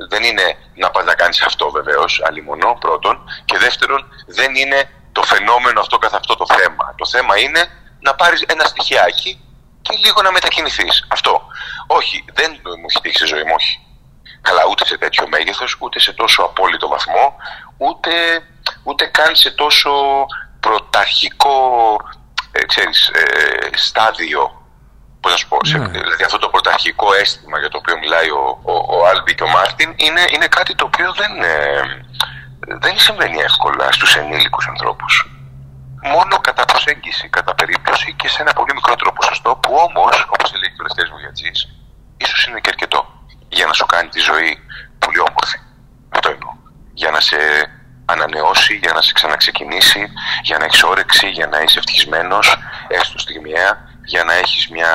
Δεν είναι να πας να κάνεις αυτό βεβαίως, αλλημονό πρώτον. Και δεύτερον, δεν είναι το φαινόμενο αυτό καθ' αυτό το θέμα. Το θέμα είναι να πάρεις ένα στοιχειάκι και λίγο να μετακινηθείς. Αυτό. Όχι, δεν μου έχει τύχει στη ζωή μου, όχι. Καλά, ούτε σε τέτοιο μέγεθος, ούτε σε τόσο απόλυτο βαθμό, ούτε, ούτε καν σε τόσο πρωταρχικό ε, ξέρεις, ε, στάδιο πώς να σου πω, ναι. δηλαδή αυτό το πρωταρχικό αίσθημα για το οποίο μιλάει ο, ο, ο Άλμπι και ο Μάρτιν είναι, είναι κάτι το οποίο δεν, ε, δεν συμβαίνει εύκολα στους ενήλικους ανθρώπους. Μόνο κατά προσέγγιση, κατά περίπτωση και σε ένα πολύ μικρότερο ποσοστό που όμως, όπως έλεγε ο τελευταίος Βουγιατζής, ίσως είναι και αρκετό για να σου κάνει τη ζωή πολύ όμορφη. Αυτό εννοώ. Για να σε ανανεώσει, για να σε ξαναξεκινήσει, για να έχεις όρεξη, για να είσαι ευτυχισμένος, έστω στιγμιαία, για να έχεις μια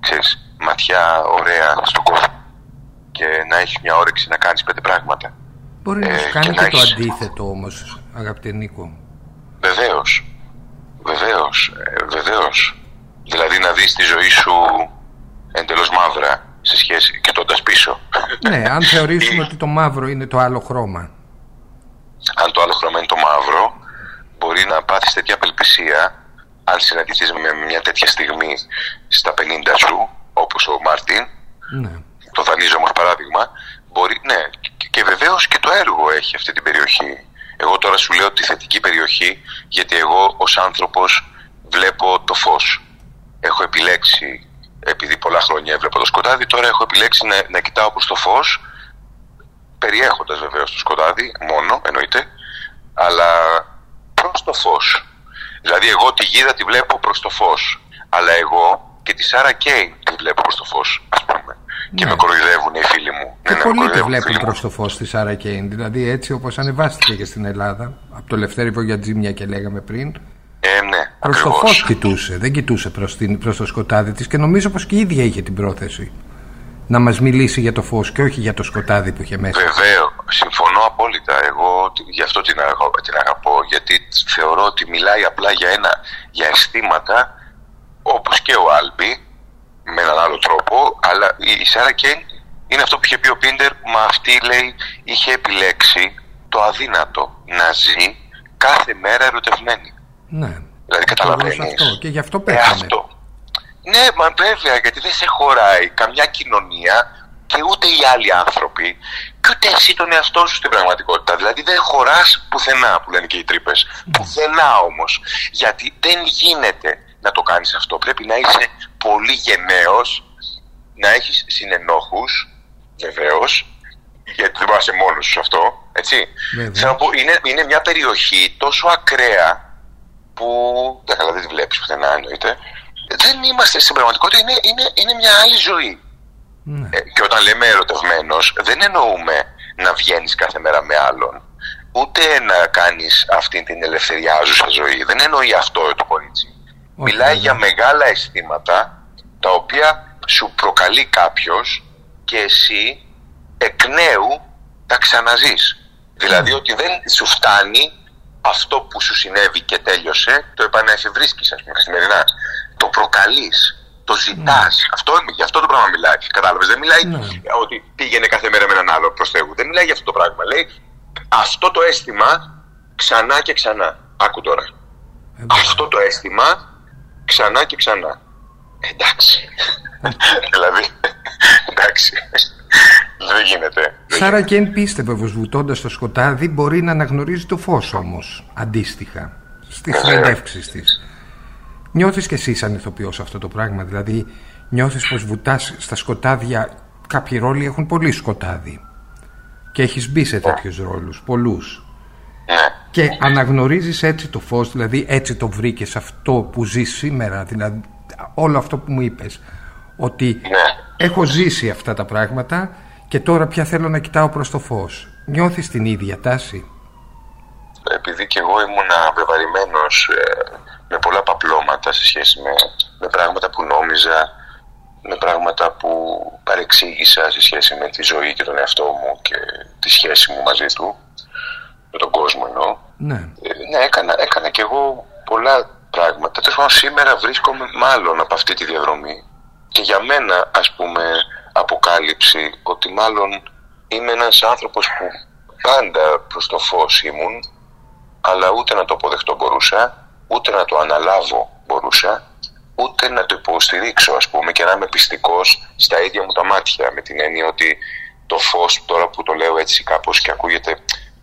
ξέρεις, ματιά ωραία στον κόσμο και να έχεις μια όρεξη να κάνεις πέντε πράγματα. Μπορεί να σου ε, κάνει και, το αντίθετο όμως, αγαπητέ Νίκο. Βεβαίως. Βεβαίως. Ε, βεβαίως. Δηλαδή να δεις τη ζωή σου εντελώς μαύρα σε σχέση κοιτώντας πίσω. Ναι, αν [laughs] θεωρήσουμε ότι το μαύρο είναι το άλλο χρώμα. Αν το άλλο χρώμα είναι το μαύρο, μπορεί να πάθεις τέτοια απελπισία αν συναντηθείς με μια τέτοια στιγμή στα 50 σου, όπως ο Μάρτιν, ναι. το δανείζω όμως παράδειγμα, μπορεί, ναι, και βεβαίως και το έργο έχει αυτή την περιοχή. Εγώ τώρα σου λέω τη θετική περιοχή, γιατί εγώ ως άνθρωπος βλέπω το φως. Έχω επιλέξει, επειδή πολλά χρόνια έβλεπα το σκοτάδι, τώρα έχω επιλέξει να, να κοιτάω προς το φως, περιέχοντας βεβαίως το σκοτάδι, μόνο εννοείται, αλλά προς το φως. Δηλαδή εγώ τη γίδα τη βλέπω προς το φως, αλλά εγώ και τη Σάρα Κέιν τη βλέπω προς το φως, ας πούμε. Και ναι. με κοροϊδεύουν οι φίλοι μου. Και ναι, πολλοί τη βλέπουν προς το φως τη Σάρα Κέιν. Δηλαδή έτσι όπως ανεβάστηκε και στην Ελλάδα. Από το Λευτέρη για Τζίμια και λέγαμε πριν. Ε, ναι, προς το φως κοιτούσε. Δεν κοιτούσε προς το σκοτάδι της και νομίζω πως και η ίδια είχε την πρόθεση να μας μιλήσει για το φως και όχι για το σκοτάδι που είχε μέσα. Βεβαίως. Συμφωνώ απόλυτα. Εγώ γι' αυτό την, την αγαπώ. Γιατί θεωρώ ότι μιλάει απλά για, ένα, για αισθήματα όπως και ο Άλμπι με έναν άλλο τρόπο, αλλά η Σάρα Κέιν είναι αυτό που είχε πει ο Πίντερ, μα αυτή λέει είχε επιλέξει το αδύνατο, να ζει κάθε μέρα ερωτευμένη. Ναι. Δηλαδή καταλαβαίνεις. Αυτό. Και γι' αυτό πέθανε. Ε, αυτό. Ναι, μα βέβαια, γιατί δεν σε χωράει καμιά κοινωνία και ούτε οι άλλοι άνθρωποι και ούτε εσύ τον εαυτό σου στην πραγματικότητα. Δηλαδή δεν χωράς πουθενά που λένε και οι τρύπες. Mm. Πουθενά όμως. Γιατί δεν γίνεται να το κάνεις αυτό. Πρέπει να είσαι πολύ γενναίος, να έχεις συνενόχους, βεβαίως, γιατί δεν είσαι μόνος σου αυτό, έτσι. Θέλω να πω, είναι, είναι μια περιοχή τόσο ακραία που, δεν καλά δεν τη βλέπεις πουθενά εννοείται, δεν είμαστε στην πραγματικότητα, είναι, είναι, είναι μια άλλη ζωή. Ναι. Ε, και όταν λέμε ερωτευμένος, δεν εννοούμε να βγαίνεις κάθε μέρα με άλλον. Ούτε να κάνεις αυτή την ελευθεριάζουσα ζωή. Δεν εννοεί αυτό το κορίτσι. Μιλάει για μεγάλα αισθήματα τα οποία σου προκαλεί κάποιος και εσύ εκ νέου τα ξαναζείς. Δηλαδή ότι δεν σου φτάνει αυτό που σου συνέβη και τέλειωσε, το επαναεφευρίσκεις ας πούμε καθημερινά. Το προκαλείς, το ζητάς. Ναι. Αυτό, γι' αυτό το πράγμα μιλάει. Κατάλαβες, δεν μιλάει ναι. ότι πήγαινε κάθε μέρα με έναν άλλο προς Θεού. Δεν μιλάει για αυτό το πράγμα. Λέει αυτό το αίσθημα ξανά και ξανά. Άκου τώρα. Ε, αυτό το αίσθημα ξανά και ξανά. Εντάξει. [laughs] δηλαδή, εντάξει. Δεν γίνεται. Σάρα Κέν πίστευε πως βουτώντας το σκοτάδι μπορεί να αναγνωρίζει το φως όμως, αντίστοιχα, στις ναι. συνεντεύξεις της. Νιώθεις και εσύ σαν ηθοποιός αυτό το πράγμα, δηλαδή νιώθεις πως βουτάς στα σκοτάδια, κάποιοι ρόλοι έχουν πολύ σκοτάδι και έχεις μπει σε ναι. τέτοιους ρόλους, πολλούς. Ναι. Και αναγνωρίζεις έτσι το φως, δηλαδή έτσι το βρήκες αυτό που ζεις σήμερα, δηλαδή όλο αυτό που μου είπες, ότι ναι. έχω ζήσει αυτά τα πράγματα και τώρα πια θέλω να κοιτάω προς το φως. Νιώθεις την ίδια τάση; Επειδή και εγώ ήμουν βεβαρημένος ε, με πολλά παπλώματα σε σχέση με, με πράγματα που νόμιζα, με πράγματα που παρεξήγησα σε σχέση με τη ζωή και τον εαυτό μου και τη σχέση μου μαζί του με τον κόσμο εννοώ. Ναι. Ε, ναι, έκανα, έκανα κι εγώ πολλά πράγματα. Τέλος πάντων, σήμερα βρίσκομαι μάλλον από αυτή τη διαδρομή. Και για μένα, ας πούμε, αποκάλυψη ότι μάλλον είμαι ένας άνθρωπος που πάντα προς το φως ήμουν, αλλά ούτε να το αποδεχτώ μπορούσα, ούτε να το αναλάβω μπορούσα, ούτε να το υποστηρίξω, ας πούμε, και να είμαι πιστικός στα ίδια μου τα μάτια, με την έννοια ότι το φως, τώρα που το λέω έτσι κάπως και ακούγεται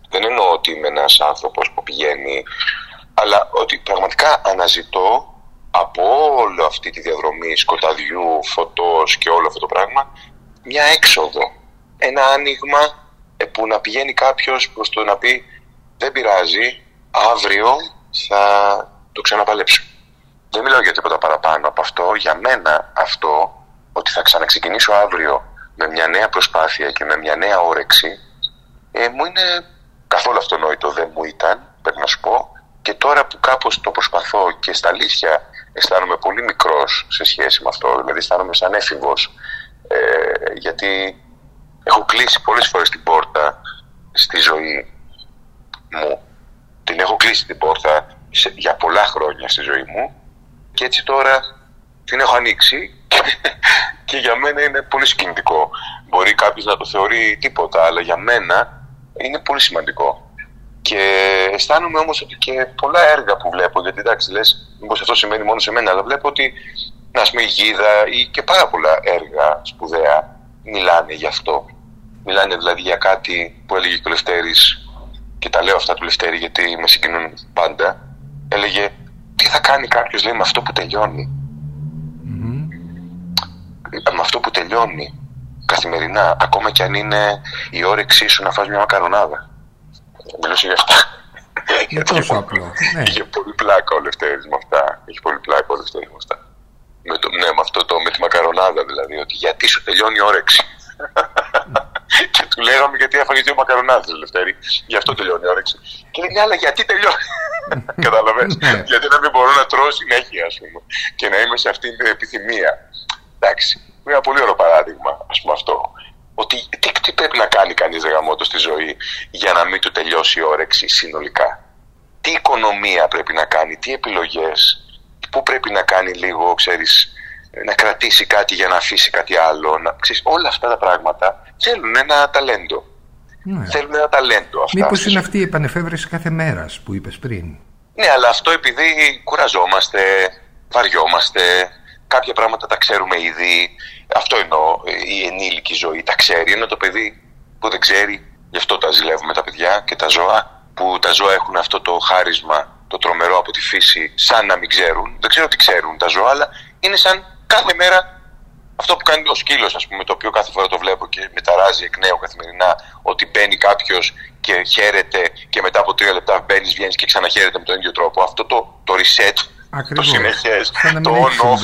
δεν εννοώ ότι είμαι ένας άνθρωπος που πηγαίνει, αλλά ότι πραγματικά αναζητώ από όλη αυτή τη διαδρομή σκοταδιού, φωτός και όλο αυτό το πράγμα μια έξοδο, ένα άνοιγμα ε, που να πηγαίνει κάποιος προς το να πει δεν πειράζει, αύριο θα το ξαναπαλέψω. Δεν μιλάω για τίποτα παραπάνω από αυτό. Για μένα αυτό, ότι θα ξαναξεκινήσω αύριο με μια νέα προσπάθεια και με μια νέα όρεξη, ε, μου είναι καθόλου αυτονόητο δεν μου ήταν, πρέπει να σου πω. Και τώρα που κάπως το προσπαθώ και στα αλήθεια αισθάνομαι πολύ μικρός σε σχέση με αυτό, δηλαδή αισθάνομαι σαν έφηβος, ε, γιατί έχω κλείσει πολλές φορές την πόρτα στη ζωή μου. Την έχω κλείσει την πόρτα για πολλά χρόνια στη ζωή μου και έτσι τώρα την έχω ανοίξει [laughs] και για μένα είναι πολύ συγκινητικό. Μπορεί κάποιος να το θεωρεί τίποτα, αλλά για μένα είναι πολύ σημαντικό. Και αισθάνομαι όμως ότι και πολλά έργα που βλέπω, γιατί εντάξει, λες, μήπως αυτό σημαίνει μόνο σε μένα, αλλά βλέπω ότι, να πούμε, η Γίδα ή και πάρα πολλά έργα σπουδαία μιλάνε γι' αυτό. Μιλάνε δηλαδή για κάτι που έλεγε και ο Λευτέρης, και τα λέω αυτά του Λευτέρη γιατί με συγκινούν πάντα, έλεγε τι θα κάνει κάποιος λέει με αυτό που τελειώνει; Με αυτό που τελειώνει καθημερινά, ακόμα και αν είναι η όρεξή σου να φας μια μακαρονάδα. Μιλούσε για αυτά. Είναι τόσο απλό. Ναι. Είχε πολύ πλάκα ο Λευτέρης με αυτά. Είχε πολύ πλάκα ο Λευτέρης με αυτά. Με το, ναι, με αυτό το, με τη μακαρονάδα δηλαδή, ότι γιατί σου τελειώνει η όρεξη. Και του λέγαμε γιατί έφαγε δύο μακαρονάδες, Λευτέρη. Γι' αυτό τελειώνει η όρεξη. Και λέει, ναι, αλλά γιατί τελειώνει; Καταλαβαίνεις. Ναι. γιατί να μην μπορώ να τρώω συνέχεια, ας πούμε. Και να είμαι σε αυτή την επιθυμία. Εντάξει. Είναι ένα πολύ ωραίο παράδειγμα, ας πούμε αυτό ότι τι, τι πρέπει να κάνει κανείς γαμότο στη ζωή για να μην του τελειώσει η όρεξη συνολικά; Τι οικονομία πρέπει να κάνει, τι επιλογές, πού πρέπει να κάνει λίγο, ξέρεις, να κρατήσει κάτι για να αφήσει κάτι άλλο. Να, ξέρεις, όλα αυτά τα πράγματα θέλουν ένα ταλέντο. Ναι. Θέλουν ένα ταλέντο. Αυτά Μήπως είναι αυτή η επανεφεύρεση κάθε μέρας που είπες πριν; Ναι, αλλά αυτό επειδή κουραζόμαστε, βαριόμαστε, κάποια πράγματα τα ξέρουμε ήδη. Αυτό εννοώ, η ενήλικη ζωή τα ξέρει. Ενώ το παιδί που δεν ξέρει, γι' αυτό τα ζηλεύουμε τα παιδιά και τα ζώα, που τα ζώα έχουν αυτό το χάρισμα, το τρομερό από τη φύση, σαν να μην ξέρουν. Δεν ξέρω τι ξέρουν τα ζώα, αλλά είναι σαν κάθε μέρα αυτό που κάνει ο σκύλος, ας πούμε, το οποίο κάθε φορά το βλέπω και μεταράζει εκ νέου καθημερινά, ότι μπαίνει κάποιος και χαίρεται και μετά από τρία λεπτά μπαίνεις, βγαίνεις και ξαναχαίρεται με τον ίδιο τρόπο. Αυτό το, το reset Ακριβώς. το συνεχέ, το on-off.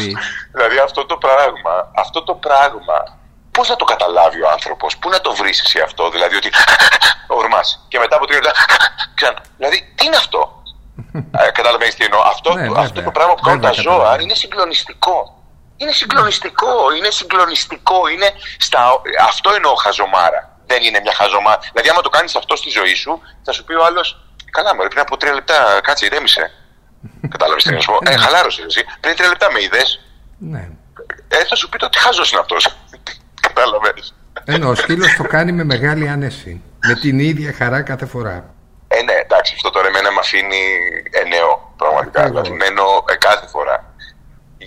Δηλαδή αυτό το πράγμα, αυτό το πράγμα, πώς θα το καταλάβει ο άνθρωπος, πού να το βρεις εσύ αυτό, δηλαδή ότι [laughs] ορμάς και μετά από τρία λεπτά [laughs] ξανά. Δηλαδή τι είναι αυτό; [laughs] ε, Καταλαβαίνεις τι εννοώ. Αυτό, ναι, αυτό το πράγμα που κάνουν τα ζώα είναι συγκλονιστικό. Είναι συγκλονιστικό, είναι συγκλονιστικό. Είναι στα... Αυτό εννοώ χαζομάρα. Δεν είναι μια χαζομάρα. Δηλαδή, άμα το κάνεις αυτό στη ζωή σου, θα σου πει ο άλλος, Καλά, μου πριν από τρία λεπτά, κάτσε, ηρέμησε. [laughs] Κατάλαβες τι να σου πω. Ε, χαλάρωσες εσύ. Πριν τρία λεπτά με είδες. Ναι. Ε, θα σου πει το τι χάζο είναι αυτός. [laughs] Κατάλαβες. Ενώ ο σκύλος το κάνει με μεγάλη άνεση. Με την ίδια χαρά κάθε φορά. Ε, ναι, εντάξει, αυτό τώρα εμένα με αφήνει εννέο πραγματικά. Δηλαδή, μένω ε, κάθε φορά.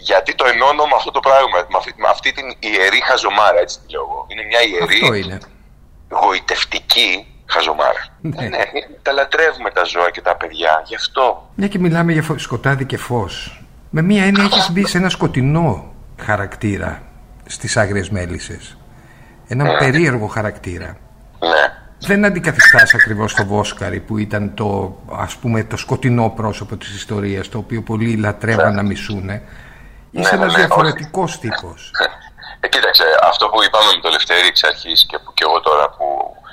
Γιατί το ενώνω με αυτό το πράγμα, με αυτή, με αυτή την ιερή χαζομάρα, έτσι τη λέω εγώ. Είναι μια ιερή, αυτό είναι. γοητευτική χαζομάρα. Ναι. ναι. τα λατρεύουμε τα ζώα και τα παιδιά, γι' αυτό. Μια και μιλάμε για σκοτάδι και φως. Με μία έννοια έχεις μπει σε ένα σκοτεινό χαρακτήρα στις άγριες μέλισσες. Ένα ναι. περίεργο χαρακτήρα. Ναι. Δεν αντικαθιστάς ακριβώς το Βόσκαρη που ήταν το, ας πούμε, το σκοτεινό πρόσωπο της ιστορίας το οποίο πολλοί λατρεύαν ναι. να μισούνε. Είσαι ναι, ένας ναι, διαφορετικός τύπος. Ε, κοίταξε, αυτό που είπαμε με το Λευτέρη εξ αρχής και, που, και εγώ τώρα που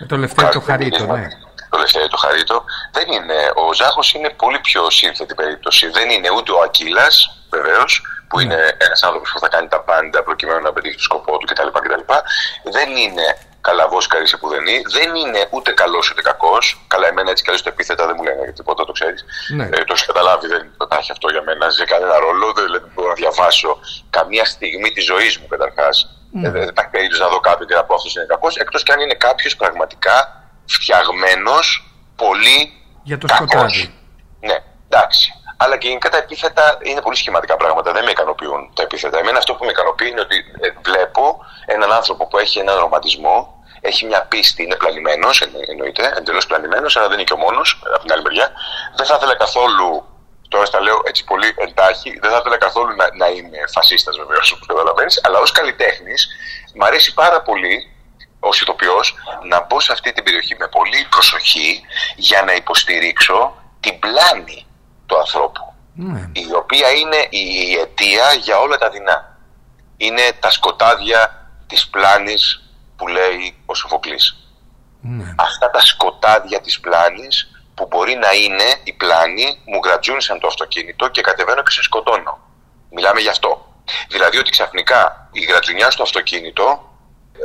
το Λευτέρη το Χαρίτο, ναι. Το Λευτέρη το Χαρίτο. Δεν είναι. Ο Ζάχος είναι πολύ πιο σύνθετη περίπτωση. Δεν είναι ούτε ο Ακύλας, βεβαίως, που ναι. είναι ένας άνθρωπος που θα κάνει τα πάντα προκειμένου να πετύχει το σκοπό του κτλ. κτλ. Δεν είναι καλαβό καρύ που δεν είναι. Δεν είναι ούτε καλός ούτε κακός. Καλά, εμένα έτσι καλώ το επίθετα δεν μου λένε τίποτα, το ξέρεις. Ναι. Ε, το έχεις καταλάβει, δεν υπάρχει αυτό για μένα. Σε κανένα ρόλο. Δεν, δεν μπορώ να διαβάσω καμία στιγμή της ζωής μου καταρχάς Mm. Δεν υπάρχει περίπτωση να δω κάποιον και να πω αυτός είναι κακός, εκτός και αν είναι κάποιος πραγματικά φτιαγμένος πολύ. Για το σκοτάδι. Ναι, εντάξει. Αλλά και γενικά τα επίθετα είναι πολύ σχηματικά πράγματα. Δεν με ικανοποιούν τα επίθετα. Εμένα αυτό που με ικανοποιεί είναι ότι ε, βλέπω έναν άνθρωπο που έχει έναν ρομαντισμό, έχει μια πίστη, είναι πλανημένος, εννοείται, εντελώς πλανημένος, αλλά δεν είναι και ο μόνος από την άλλη μεριά. Δεν θα ήθελα καθόλου τώρα στα λέω έτσι πολύ εντάχει, δεν θα ήθελα καθόλου να, να είμαι φασίστας βεβαίως, όπως καταλαβαίνεις, αλλά ως καλλιτέχνης μου αρέσει πάρα πολύ ως ηθοποιός να μπω σε αυτή την περιοχή με πολύ προσοχή για να υποστηρίξω την πλάνη του ανθρώπου. Ναι. Η οποία είναι η αιτία για όλα τα δεινά. Είναι τα σκοτάδια της πλάνης που λέει ο Σοφοκλής. Ναι. Αυτά τα σκοτάδια της πλάνης που μπορεί να είναι οι πλάνοι μου γρατζούνισαν το αυτοκίνητο και κατεβαίνω και σε σκοτώνω. Μιλάμε γι' αυτό. Δηλαδή ότι ξαφνικά η γρατζουνιά στο αυτοκίνητο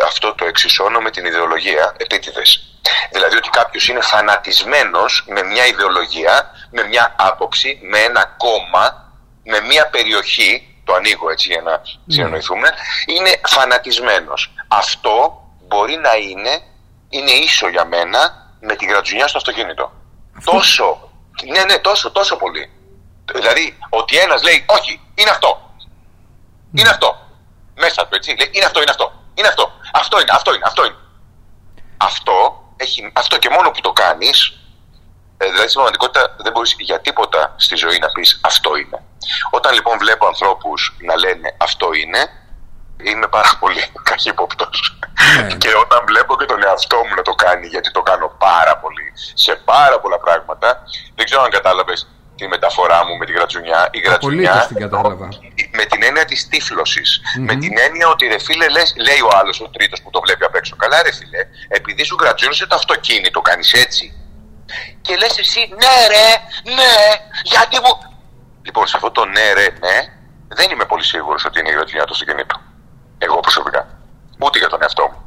αυτό το εξισώνω με την ιδεολογία επίτηδες. Δηλαδή ότι κάποιος είναι φανατισμένος με μια ιδεολογία με μια άποψη, με ένα κόμμα, με μια περιοχή, το ανοίγω έτσι για να ναι. συνεννοηθούμε, είναι φανατισμένος. Αυτό μπορεί να είναι, είναι ίσο για μένα με την γρατζουνιά στο αυτοκίνητο. Τόσο, ναι, ναι, τόσο, τόσο πολύ. Δηλαδή, ότι ένας λέει, όχι, είναι αυτό. Ναι. Είναι αυτό. Μέσα του, έτσι. Λέει, είναι αυτό, είναι αυτό. Είναι αυτό. Αυτό είναι, αυτό είναι, αυτό είναι. Αυτό, έχει, αυτό και μόνο που το κάνεις, ε, δηλαδή στην πραγματικότητα δεν μπορείς για τίποτα στη ζωή να πεις αυτό είναι. Όταν λοιπόν βλέπω ανθρώπους να λένε αυτό είναι, είμαι πάρα πολύ [laughs] καχύποπτος. Ναι. και όταν βλέπω και τον εαυτό μου να το κάνει, γιατί το κάνω πάρα πολύ σε πάρα πολλά πράγματα, δεν ξέρω αν κατάλαβες τη μεταφορά μου με τη γρατζουνιά. Η γρατζουνιά την κατάλαβα. με την έννοια της τύφλωσης. Με την έννοια ότι ρε φίλε, λες, λέει ο άλλος, ο τρίτος που το βλέπει απ' έξω. Καλά, ρε φίλε, επειδή σου γρατζούνισε το αυτοκίνητο, κάνεις έτσι και λες εσύ ναι ρε, ναι, γιατί μου... Λοιπόν, σε αυτό το ναι ρε, ναι, δεν είμαι πολύ σίγουρος ότι είναι η γρατζουνιά του αυτοκινήτου. Εγώ προσωπικά. Ούτε για τον εαυτό μου.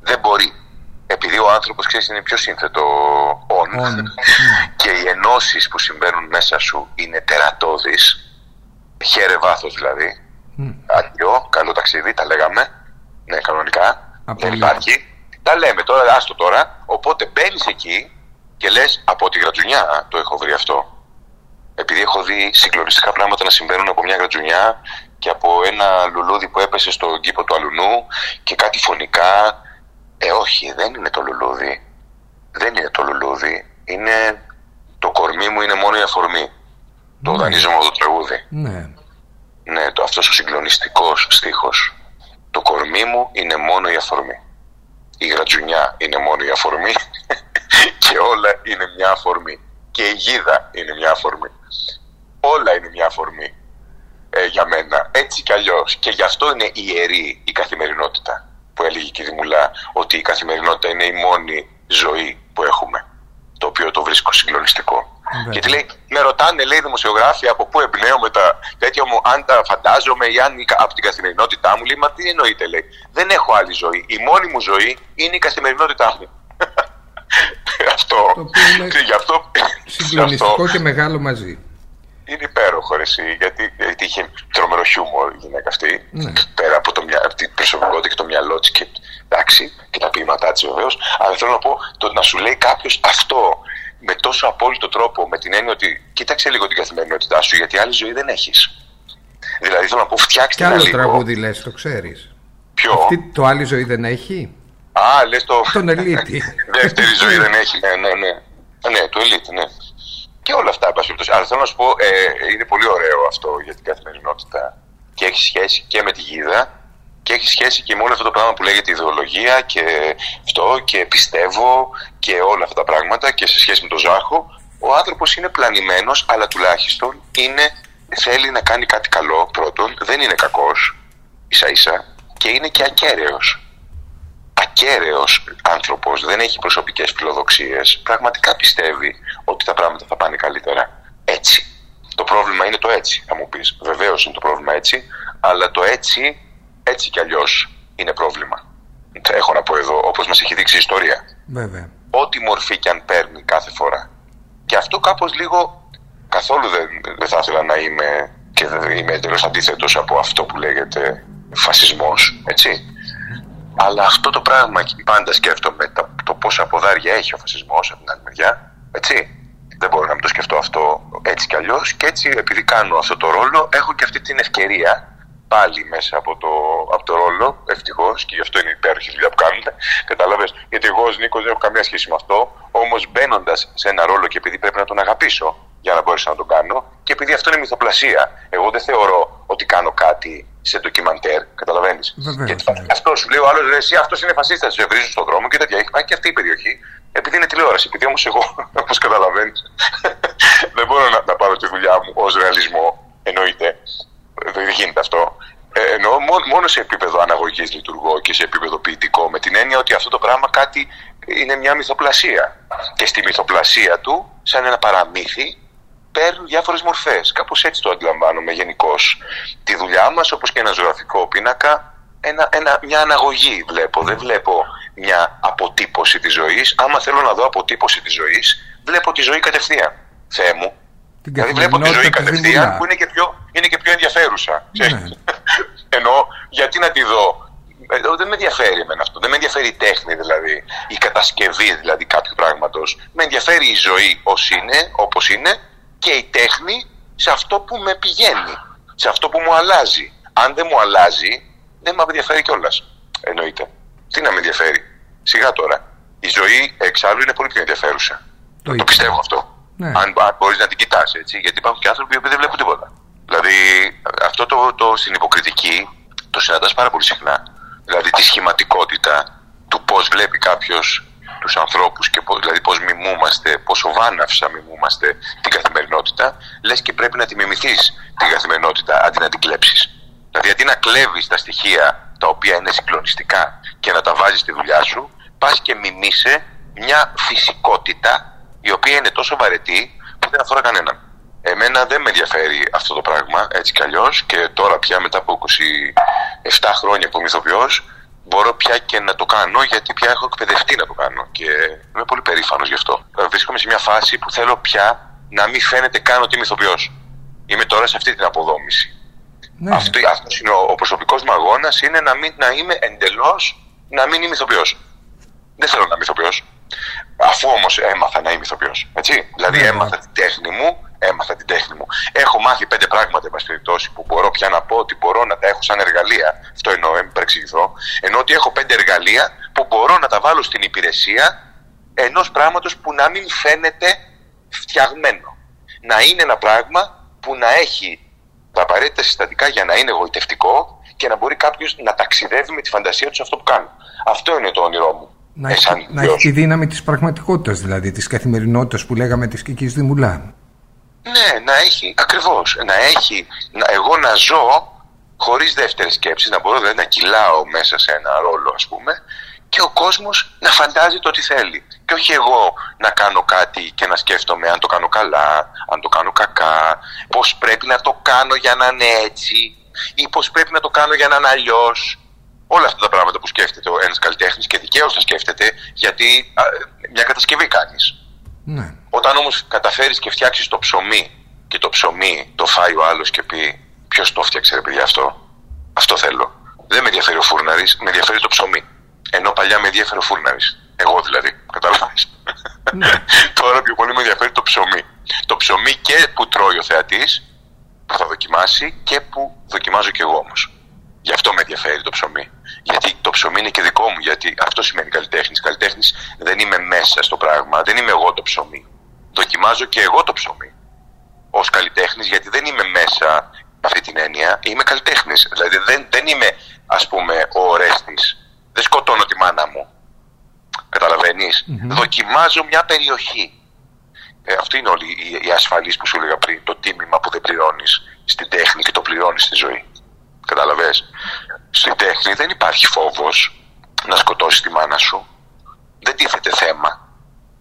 Δεν μπορεί. Επειδή ο άνθρωπος, ξέρεις, είναι πιο σύνθετο on, και οι ενώσεις που συμβαίνουν μέσα σου είναι τερατώδεις, χαίρε βάθος δηλαδή, mm. αντιό, καλό ταξίδι, τα λέγαμε, ναι, κανονικά, δεν υπάρχει. Τα λέμε τώρα, άστο τώρα, οπότε μπαίνεις εκεί και λες από τη γρατζουνιά το έχω βρει αυτό. Επειδή έχω δει συγκλονιστικά πράγματα να συμβαίνουν από μια γρατζουνιά και από ένα λουλούδι που έπεσε στον κήπο του αλουνού και κάτι φωνικά. Ε, όχι, δεν είναι το λουλούδι. Δεν είναι το λουλούδι. Είναι το κορμί μου είναι μόνο η αφορμή. Το ναι. δανείζομαι από το τραγούδι. Ναι. Ναι, το, αυτός ο συγκλονιστικός στίχος. Το κορμί μου είναι μόνο η αφορμή. Η γρατζουνιά είναι μόνο η αφορμή [laughs] [laughs] και όλα είναι μια αφορμή. Και η γίδα είναι μια αφορμή. Όλα είναι μια αφορμή ε, για μένα, έτσι κι αλλιώς. Και γι' αυτό είναι ιερή η καθημερινότητα που έλεγε και η Δημουλά, ότι η καθημερινότητα είναι η μόνη ζωή που έχουμε. Το οποίο το βρίσκω συγκλονιστικό. Γιατί λέει, με ρωτάνε, λέει δημοσιογράφοι, από πού εμπνέομαι τα τέτοια μου, αν τα φαντάζομαι ή αν από την καθημερινότητά μου. Λέει, μα τι εννοείται, λέει. Δεν έχω άλλη ζωή. Η μόνη μου ζωή είναι η καθημερινότητά μου. [laughs] αυτό. και γι' αυτό. Συγκλονιστικό και μεγάλο μαζί. Είναι υπέροχο εσύ, γιατί, γιατί είχε τρομερό χιούμορ η γυναίκα αυτή. Ναι. Πέρα από, το, από την προσωπικότητα και το μυαλό της και, εντάξει, και τα ποίηματά της βεβαίως. Αλλά θέλω να πω το να σου λέει κάποιος αυτό με τόσο απόλυτο τρόπο, με την έννοια ότι κοίταξε λίγο την καθημερινότητά σου, γιατί άλλη ζωή δεν έχεις. Δηλαδή θέλω να πω, φτιάξτε ένα λίγο. Κι άλλο τραγούδι λες, το ξέρεις. Ποιο; Αυτή το άλλη ζωή δεν έχει. Α, λες το. Τον Ελίτη. [laughs] Δεύτερη ζωή δεν έχει, ναι, ναι, ναι. Ναι, το Ελίτη, ναι. Και όλα αυτά, εν πάση Αλλά θέλω να σου πω, ε, είναι πολύ ωραίο αυτό για την καθημερινότητα. Και έχει σχέση και με τη γίδα και έχει σχέση και με όλο αυτό το πράγμα που λέγεται ιδεολογία και αυτό και πιστεύω και όλα αυτά τα πράγματα και σε σχέση με τον Ζάχο. Ο άνθρωπος είναι πλανημένος, αλλά τουλάχιστον είναι, θέλει να κάνει κάτι καλό πρώτον, δεν είναι κακός ίσα ίσα και είναι και ακέραιος ακέραιος άνθρωπος, δεν έχει προσωπικές φιλοδοξίες, πραγματικά πιστεύει ότι τα πράγματα θα πάνε καλύτερα. Έτσι. Το πρόβλημα είναι το έτσι, θα μου πεις. Βεβαίως είναι το πρόβλημα έτσι, αλλά το έτσι, έτσι κι αλλιώς είναι πρόβλημα. Έχω να πω εδώ, όπως μας έχει δείξει η ιστορία. Βέβαια. Ό,τι μορφή κι αν παίρνει κάθε φορά. Και αυτό κάπως λίγο, καθόλου δεν, δεν θα ήθελα να είμαι και δεν είμαι εντελώς αντίθετος από αυτό που λέγεται φασισμός, έτσι. Αλλά αυτό το πράγμα πάντα σκέφτομαι το, το πόσα ποδάρια έχει ο φασισμός από την άλλη μεριά. Έτσι. Δεν μπορώ να μην το σκεφτώ αυτό έτσι κι αλλιώς. Και έτσι, επειδή κάνω αυτό το ρόλο, έχω και αυτή την ευκαιρία πάλι μέσα από το, από το ρόλο, ευτυχώς, και γι' αυτό είναι η υπέροχη δουλειά που κάνουμε. Κατάλαβες, γιατί εγώ ως Νίκος δεν έχω καμία σχέση με αυτό. Όμως μπαίνοντας σε ένα ρόλο και επειδή πρέπει να τον αγαπήσω για να μπορέσω να τον κάνω, και επειδή αυτό είναι μυθοπλασία, εγώ δεν θεωρώ ότι κάνω κάτι σε ντοκιμαντέρ, καταλαβαίνεις. Γιατί αυτός σου λέει ο άλλος, εσύ αυτός είναι φασίστας, σε βρίζουν στον δρόμο και τέτοια. Έχει πάει και αυτή η περιοχή, επειδή είναι τηλεόραση. Επειδή όμως εγώ, [laughs] όπως καταλαβαίνεις, [laughs] δεν μπορώ να, να πάρω τη δουλειά μου ως ρεαλισμό. Εννοείται. Δεν γίνεται αυτό. Ε, εννοώ μόνο σε επίπεδο αναγωγής λειτουργώ και σε επίπεδο ποιητικό, με την έννοια ότι αυτό το πράγμα κάτι είναι μια μυθοπλασία. Και στη μυθοπλασία του, σαν ένα παραμύθι, παίρνουν διάφορες μορφές. Κάπως έτσι το αντιλαμβάνομαι γενικώς. Τη δουλειά μας, όπως και ένα ζωγραφικό πίνακα, ένα, ένα, μια αναγωγή βλέπω. Δεν βλέπω μια αποτύπωση της ζωής. Άμα θέλω να δω αποτύπωση της ζωής, βλέπω τη ζωή κατευθείαν. Θεέ μου. δηλαδή βλέπω τη ζωή κατευθείαν που είναι και πιο, είναι και πιο ενδιαφέρουσα. Ναι. [laughs] Εννοώ, γιατί να τη δω. Ε, δεν με ενδιαφέρει εμένα αυτό. Δεν με ενδιαφέρει η τέχνη δηλαδή, η κατασκευή δηλαδή κάποιου πράγματος. Με ενδιαφέρει η ζωή ως είναι, όπως είναι και η τέχνη σε αυτό που με πηγαίνει, σε αυτό που μου αλλάζει. Αν δεν μου αλλάζει, δεν με ενδιαφέρει κιόλας. Εννοείται. Τι να με ενδιαφέρει; Σιγά τώρα. Η ζωή εξάλλου είναι πολύ πιο ενδιαφέρουσα. Το, το πιστεύω αυτό. Ναι. Αν, αν μπορείς να την κοιτάς έτσι. Γιατί υπάρχουν και άνθρωποι που δεν βλέπουν τίποτα. Δηλαδή αυτό το, το στην υποκριτική το συναντάς πάρα πολύ συχνά. Δηλαδή τη σχηματικότητα του πώς βλέπει κάποιος τους ανθρώπους και πώς, δηλαδή πώς μιμούμαστε, πόσο βάναυσα μιμούμαστε την καθημερινότητα, λες και πρέπει να τη μιμηθείς την καθημερινότητα αντί να την κλέψεις. Δηλαδή αντί να κλέβεις τα στοιχεία τα οποία είναι συγκλονιστικά και να τα βάζεις στη δουλειά σου, πας και μιμήσε μια φυσικότητα η οποία είναι τόσο βαρετή που δεν αφορά κανέναν. Εμένα δεν με ενδιαφέρει αυτό το πράγμα έτσι κι αλλιώς και τώρα πια μετά από 27 χρόνια που είμαι ηθοποιός, μπορώ πια και να το κάνω γιατί πια έχω εκπαιδευτεί να το κάνω και είμαι πολύ περήφανος γι' αυτό. Ε, βρίσκομαι σε μια φάση που θέλω πια να μην φαίνεται καν ότι είμαι ηθοποιός. Είμαι τώρα σε αυτή την αποδόμηση. Ναι. Αυτό, αυτός είναι ο, ο προσωπικός μου αγώνας, είναι να, μην, να είμαι εντελώς να μην είμαι ηθοποιός. Δεν θέλω να είμαι ηθοποιός. Αφού όμως έμαθα να είμαι ηθοποιός. Δηλαδή ναι, έμαθα ναι. την τέχνη μου, έμαθα την τέχνη μου. Έχω μάθει πέντε πράγματα, εν περιπτώσει, που μπορώ πια να πω ότι μπορώ να τα έχω σαν εργαλεία. Αυτό εννοώ, μην παρεξηγηθώ. Ενώ ότι έχω πέντε εργαλεία που μπορώ να τα βάλω στην υπηρεσία ενός πράγματος που να μην φαίνεται φτιαγμένο. Να είναι ένα πράγμα που να έχει τα απαραίτητα συστατικά για να είναι εγωιτευτικό και να μπορεί κάποιος να ταξιδεύει με τη φαντασία του σε αυτό που κάνει. Αυτό είναι το όνειρό μου. Να, ε, έχει, να έχει τη δύναμη της πραγματικότητας, δηλαδή της καθημερινότητας που λέγαμε της Κικής Δημουλά. Ναι, να έχει, ακριβώς, να έχει, να, εγώ να ζω χωρίς δεύτερες σκέψεις, να μπορώ δηλαδή να κυλάω μέσα σε ένα ρόλο ας πούμε και ο κόσμος να φαντάζει το τι θέλει. Και όχι εγώ να κάνω κάτι και να σκέφτομαι αν το κάνω καλά, αν το κάνω κακά, πώς πρέπει να το κάνω για να είναι έτσι ή πώς πρέπει να το κάνω για να είναι αλλιώς. Όλα αυτά τα πράγματα που σκέφτεται ο ένας καλλιτέχνης και δικαίως τα σκέφτεται γιατί μια κατασκευή κάνεις. Ναι. Όταν όμως καταφέρεις και φτιάξεις το ψωμί και το ψωμί το φάει ο άλλος και πει Ποιος το φτιάξε, ρε παιδιά, αυτό; Αυτό θέλω. Δεν με ενδιαφέρει ο φούρναρης, με ενδιαφέρει το ψωμί. Ενώ παλιά με ενδιαφέρει ο φούρναρης. Εγώ δηλαδή, καταλάβεις. Ναι. [laughs] Τώρα πιο πολύ με ενδιαφέρει το ψωμί. Το ψωμί και που τρώει ο θεατής, που θα δοκιμάσει και που δοκιμάζω κι εγώ όμως. Γι' αυτό με ενδιαφέρει το ψωμί. Γιατί το ψωμί είναι και δικό μου, γιατί αυτό σημαίνει καλλιτέχνης. Καλλιτέχνης δεν είμαι μέσα στο πράγμα, δεν είμαι εγώ το ψωμί. Δοκιμάζω και εγώ το ψωμί ως καλλιτέχνης, γιατί δεν είμαι μέσα αυτή την έννοια. Είμαι καλλιτέχνης. Δηλαδή δεν, δεν είμαι, ας πούμε, ο ορέστης. Δεν σκοτώνω τη μάνα μου. καταλαβαινει Δοκιμάζω μια περιοχή. Ε, αυτό είναι όλη η, η ασφαλής που σου έλεγα πριν. Το τίμημα που δεν πληρώνεις στην τέχνη και το πληρώνεις στη ζωή. Καταλαβες. Στην τέχνη δεν υπάρχει φόβος να σκοτώσει τη μάνα σου. Δεν τίθεται θέμα.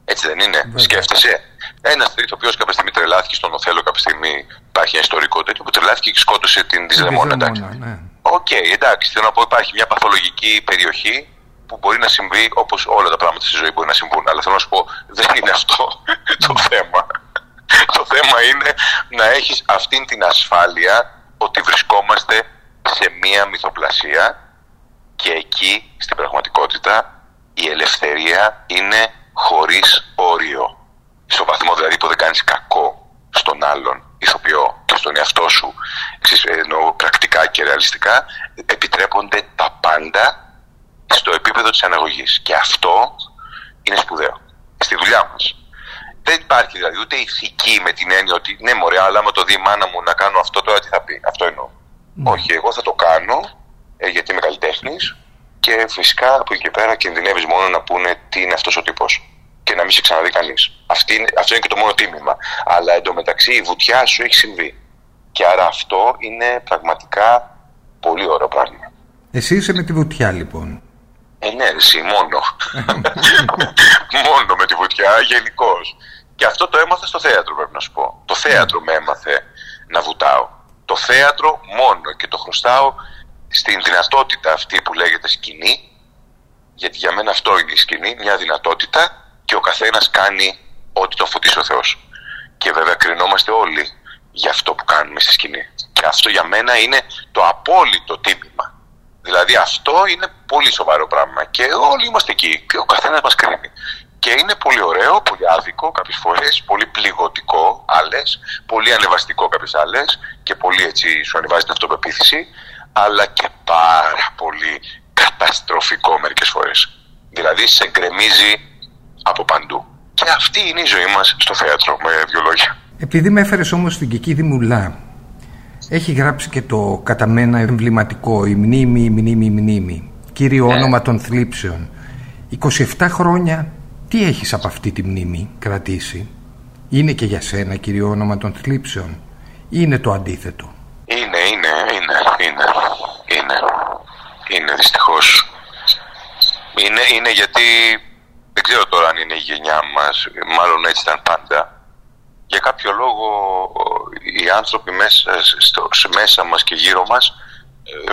Έτσι δεν είναι. Βέβαια. Σκέφτεσαι. Ένας ηθοποιός κάποια στιγμή τρελάθηκε στον Οθέλλο, κάποια στιγμή υπάρχει ένα ιστορικό τέτοιο που τρελάθηκε και σκότωσε την Δυσδαιμόνα. Ναι. OK, okay, εντάξει. Θέλω να πω υπάρχει μια παθολογική περιοχή που μπορεί να συμβεί όπως όλα τα πράγματα στη ζωή μπορεί να συμβούν. Αλλά θέλω να σου πω, δεν είναι αυτό [laughs] το θέμα. το θέμα είναι να έχεις αυτήν την ασφάλεια ότι βρισκόμαστε σε μία μυθοπλασία και εκεί στην πραγματικότητα η ελευθερία είναι χωρίς όριο. Στο βαθμό δηλαδή που δεν κάνεις κακό στον άλλον ηθοποιό και στον εαυτό σου εννοώ πρακτικά και ρεαλιστικά επιτρέπονται τα πάντα στο επίπεδο της αναγωγής. Και αυτό είναι σπουδαίο. Στη δουλειά μας. Δεν υπάρχει δηλαδή ούτε ηθική με την έννοια ότι ναι μωρέ αλλά άμα το δει η μάνα μου να κάνω αυτό τώρα τι θα πει αυτό εννοώ ναι. Όχι, εγώ θα το κάνω ε, γιατί είμαι καλλιτέχνης και φυσικά από εκεί και πέρα κινδυνεύεις μόνο να πούνε τι είναι αυτός ο τύπος και να μην σε ξαναδεί κανείς. Αυτό είναι και το μόνο τίμημα. Αλλά εντωμεταξύ η βουτιά σου έχει συμβεί. Και άρα αυτό είναι πραγματικά πολύ ωραίο πράγμα. Εσύ είσαι με τη βουτιά λοιπόν. Ε, ναι, εσύ μόνο. [laughs] μόνο με τη βουτιά, γενικώς. Και αυτό το έμαθα στο θέατρο, πρέπει να σου πω. Το θέατρο με έμαθε να βουτάω το θέατρο μόνο και το χρωστάω στην δυνατότητα αυτή που λέγεται σκηνή γιατί για μένα αυτό είναι η σκηνή, μια δυνατότητα και ο καθένας κάνει ό,τι το φωτίσει ο Θεός. Και βέβαια κρινόμαστε όλοι για αυτό που κάνουμε στη σκηνή. Και αυτό για μένα είναι το απόλυτο τίμημα. Δηλαδή αυτό είναι πολύ σοβαρό πράγμα και όλοι είμαστε εκεί και ο καθένας μας κρίνει. Και είναι πολύ ωραίο, πολύ άδικο κάποιες φορές, πολύ πληγωτικό άλλες, πολύ ανεβαστικό κάποιες άλλες και πολύ έτσι σου ανεβάζει την αυτοπεποίθηση, αλλά και πάρα πολύ καταστροφικό μερικές φορές. Δηλαδή σε γκρεμίζει από παντού. Και αυτή είναι η ζωή μας στο θέατρο με δύο λόγια. Επειδή με έφερες όμως στην Κική Μουλά, έχει γράψει και το κατά μένα εμβληματικό «Η μνήμη, η μνήμη, η μνήμη». Κύριο ναι. όνομα των θλίψεων. 27 χρόνια τι έχεις από αυτή τη μνήμη κρατήσει; Είναι και για σένα κύριο όνομα των θλίψεων ή είναι το αντίθετο. Είναι, είναι, είναι, είναι, είναι, είναι δυστυχώς. Είναι, είναι γιατί δεν ξέρω τώρα αν είναι η γενιά μας, μάλλον έτσι ήταν πάντα για κάποιο λόγο οι άνθρωποι μέσα, στο, μέσα μας και γύρω μας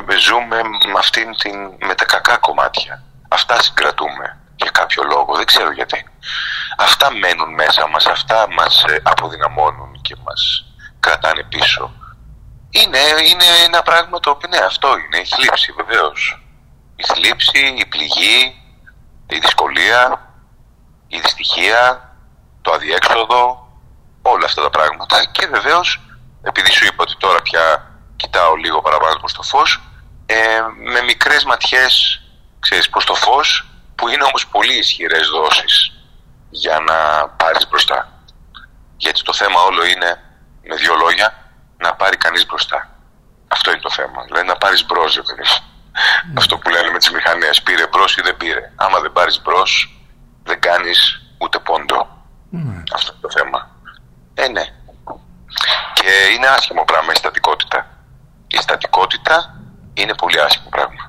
ε, ζούμε με, αυτήν την, με τα κακά κομμάτια. Αυτά συγκρατούμε για κάποιο λόγο, δεν ξέρω γιατί. Αυτά μένουν μέσα μας, αυτά μας ε, αποδυναμώνουν και μας κρατάνε πίσω. Είναι, είναι ένα πράγμα το οποίο, ναι, αυτό είναι, η θλίψη βεβαίως. Η θλίψη, η πληγή, η δυσκολία, η δυστυχία, το αδιέξοδο, όλα αυτά τα πράγματα και βεβαίως, επειδή σου είπα ότι τώρα πια κοιτάω λίγο παραπάνω προς το φως ε, με μικρές ματιές ξέρεις, προς το φως που είναι όμως πολύ ισχυρές δόσεις για να πάρεις μπροστά γιατί το θέμα όλο είναι με δύο λόγια να πάρει κανείς μπροστά αυτό είναι το θέμα δηλαδή να πάρεις μπρος ναι. αυτό που λένε με τις μηχανές πήρε μπρος ή δεν πήρε άμα δεν πάρεις μπρος δεν κάνεις ούτε πόντο ναι. αυτό είναι το θέμα ε, ναι. Και είναι άσχημο πράγμα η στατικότητα. Η στατικότητα είναι πολύ άσχημο πράγμα.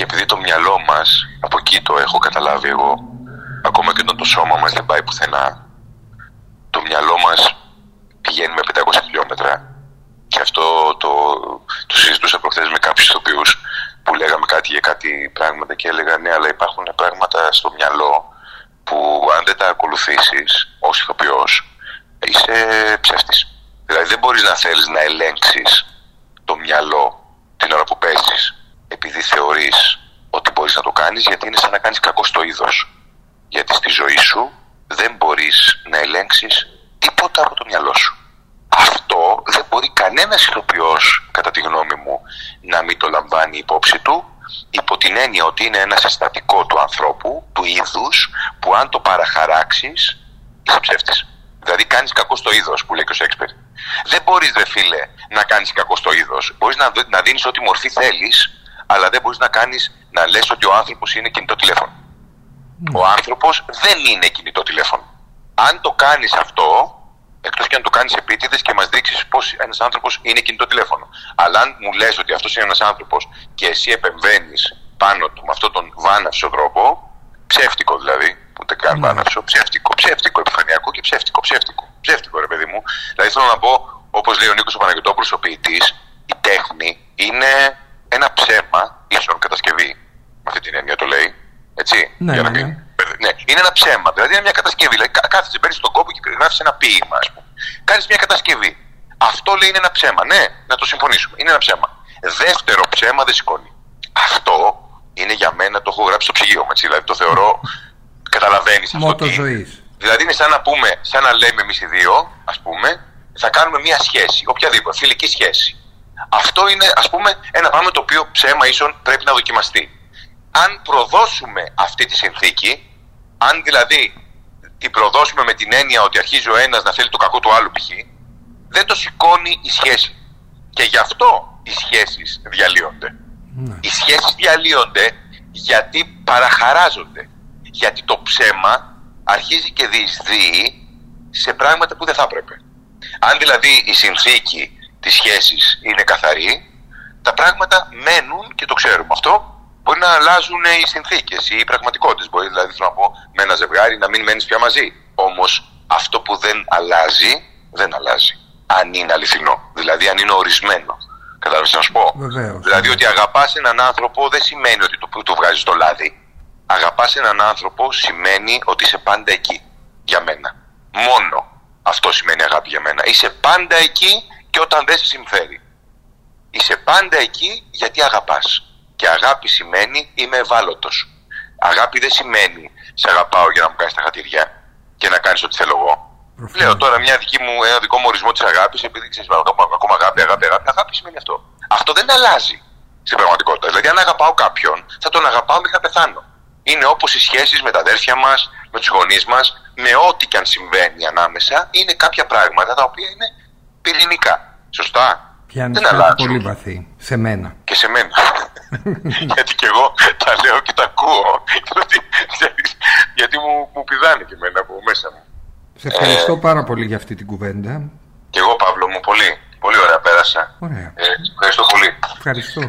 Και επειδή το μυαλό μας, από εκεί το έχω καταλάβει εγώ, ακόμα και όταν το σώμα μας δεν πάει πουθενά, το μυαλό μας πηγαίνει με 500 χιλιόμετρα και αυτό το, το συζητούσα προχθές με κάποιους ηθοποιούς που λέγαμε κάτι για κάτι πράγματα και έλεγα ναι αλλά υπάρχουν πράγματα στο μυαλό που αν δεν τα ακολουθήσεις ως ηθοποιός είσαι ψεύτης. Δηλαδή δεν μπορείς να θέλεις να ελέγξεις το μυαλό την ώρα που παίζεις επειδή θεωρείς ότι μπορείς να το κάνεις γιατί είναι σαν να κάνεις κακό στο είδος. Γιατί στη ζωή σου δεν μπορείς να ελέγξεις τίποτα από το μυαλό σου. Αυτό δεν μπορεί κανένας ηθοποιός, κατά τη γνώμη μου, να μην το λαμβάνει υπόψη του υπό την έννοια ότι είναι ένας συστατικό του ανθρώπου, του είδους, που αν το παραχαράξεις είσαι ψεύτης. Δηλαδή κάνεις κακό στο είδος που λέει και ο Σέξπερ. Δεν μπορείς, δε φίλε, να κάνεις κακό στο είδος. Μπορείς να, να δίνεις ό,τι μορφή θέλεις, αλλά δεν μπορείς να κάνεις να λες ότι ο άνθρωπος είναι κινητό τηλέφωνο. Mm. Ο άνθρωπος δεν είναι κινητό τηλέφωνο. Αν το κάνεις αυτό, εκτός και αν το κάνεις επίτηδες και μας δείξεις πώ ένας άνθρωπος είναι κινητό τηλέφωνο. Αλλά αν μου λες ότι αυτός είναι ένας άνθρωπος και εσύ επεμβαίνεις πάνω του με αυτόν τον βάναυσο τρόπο, ψεύτικο δηλαδή, ούτε καν mm. βάναυσο, ψεύτικο, ψεύτικο, επιφανειακό και ψεύτικο, ψεύτικο, ψεύτικο ρε παιδί μου. Δηλαδή θέλω να πω, όπως λέει ο Νίκος Παναγιώτοπουλος, ο ποιητής, η τέχνη είναι ένα ψέμα ίσον κατασκευή. Με αυτή την έννοια το λέει. Έτσι. Ναι, για να ναι, ναι. ναι. Είναι ένα ψέμα. Δηλαδή είναι μια κατασκευή. Δηλαδή κάθεσαι, παίρνει τον κόπο και γράφει ένα ποίημα, ας πούμε. Κάνεις μια κατασκευή. Αυτό λέει είναι ένα ψέμα. Ναι, να το συμφωνήσουμε. Είναι ένα ψέμα. Δεύτερο ψέμα δεν σηκώνει. Αυτό είναι για μένα, το έχω γράψει στο ψυγείο μου. Έτσι, δηλαδή το θεωρώ Καταλαβαίνεις αυτό. Τι... ζωής. Δηλαδή είναι σαν να πούμε, σαν να λέμε εμείς οι δύο, ας πούμε, θα κάνουμε μια σχέση, οποιαδήποτε, φιλική σχέση. Αυτό είναι, ας πούμε, ένα πράγμα το οποίο ψέμα ίσον πρέπει να δοκιμαστεί. Αν προδώσουμε αυτή τη συνθήκη, αν δηλαδή την προδώσουμε με την έννοια ότι αρχίζει ο ένας να θέλει το κακό του άλλου π.χ., δεν το σηκώνει η σχέση. Και γι' αυτό οι σχέσεις διαλύονται. Ναι. Οι σχέσεις διαλύονται γιατί παραχαράζονται γιατί το ψέμα αρχίζει και διεισδύει σε πράγματα που δεν θα έπρεπε. Αν δηλαδή η συνθήκη της σχέσης είναι καθαρή, τα πράγματα μένουν και το ξέρουμε αυτό. Μπορεί να αλλάζουν οι συνθήκες, οι πραγματικότητες. Μπορεί δηλαδή να πω με ένα ζευγάρι να μην μένεις πια μαζί. Όμως αυτό που δεν αλλάζει, δεν αλλάζει. Αν είναι αληθινό. Δηλαδή αν είναι ορισμένο. Κατάλαβες να σου πω; Βεβαίως. Δηλαδή ότι αγαπάς έναν άνθρωπο δεν σημαίνει ότι του, του βγάζεις το λάδι αγαπάς έναν άνθρωπο σημαίνει ότι είσαι πάντα εκεί για μένα. Μόνο Αυτό σημαίνει αγάπη για μένα. Είσαι πάντα εκεί και όταν δεν σε συμφέρει. Είσαι πάντα εκεί γιατί αγαπάς. Και αγάπη σημαίνει είμαι ευάλωτος. Αγάπη δεν σημαίνει σε αγαπάω για να μου κάνεις τα χατήρια και να κάνεις ό,τι θέλω εγώ. Λέω τώρα μια δική μου, ένα δικό μου ορισμό της αγάπης, επειδή ξέρεις, ακόμα αγάπη, αγάπη, αγάπη. Αγάπη σημαίνει αυτό. Αυτό δεν αλλάζει στην πραγματικότητα. Δηλαδή, αν αγαπάω κάποιον, θα τον αγαπάω μέχρι να πεθάνω. Είναι όπως οι σχέσεις με τα αδέρφια μας, με τους γονείς μας, με ό,τι και αν συμβαίνει ανάμεσα, είναι κάποια πράγματα τα οποία είναι πυρηνικά. Σωστά. Πιάνει δεν πολύ βαθύ. Σε μένα. Και σε μένα. [laughs] γιατί και εγώ τα λέω και τα ακούω. γιατί μου, μου πηδάνε και εμένα από μέσα μου. Σε ευχαριστώ ε, πάρα πολύ για αυτή την κουβέντα. Και εγώ Παύλο μου πολύ. Πολύ ωραία πέρασα. Ωραία. Ε, ευχαριστώ πολύ. Ευχαριστώ.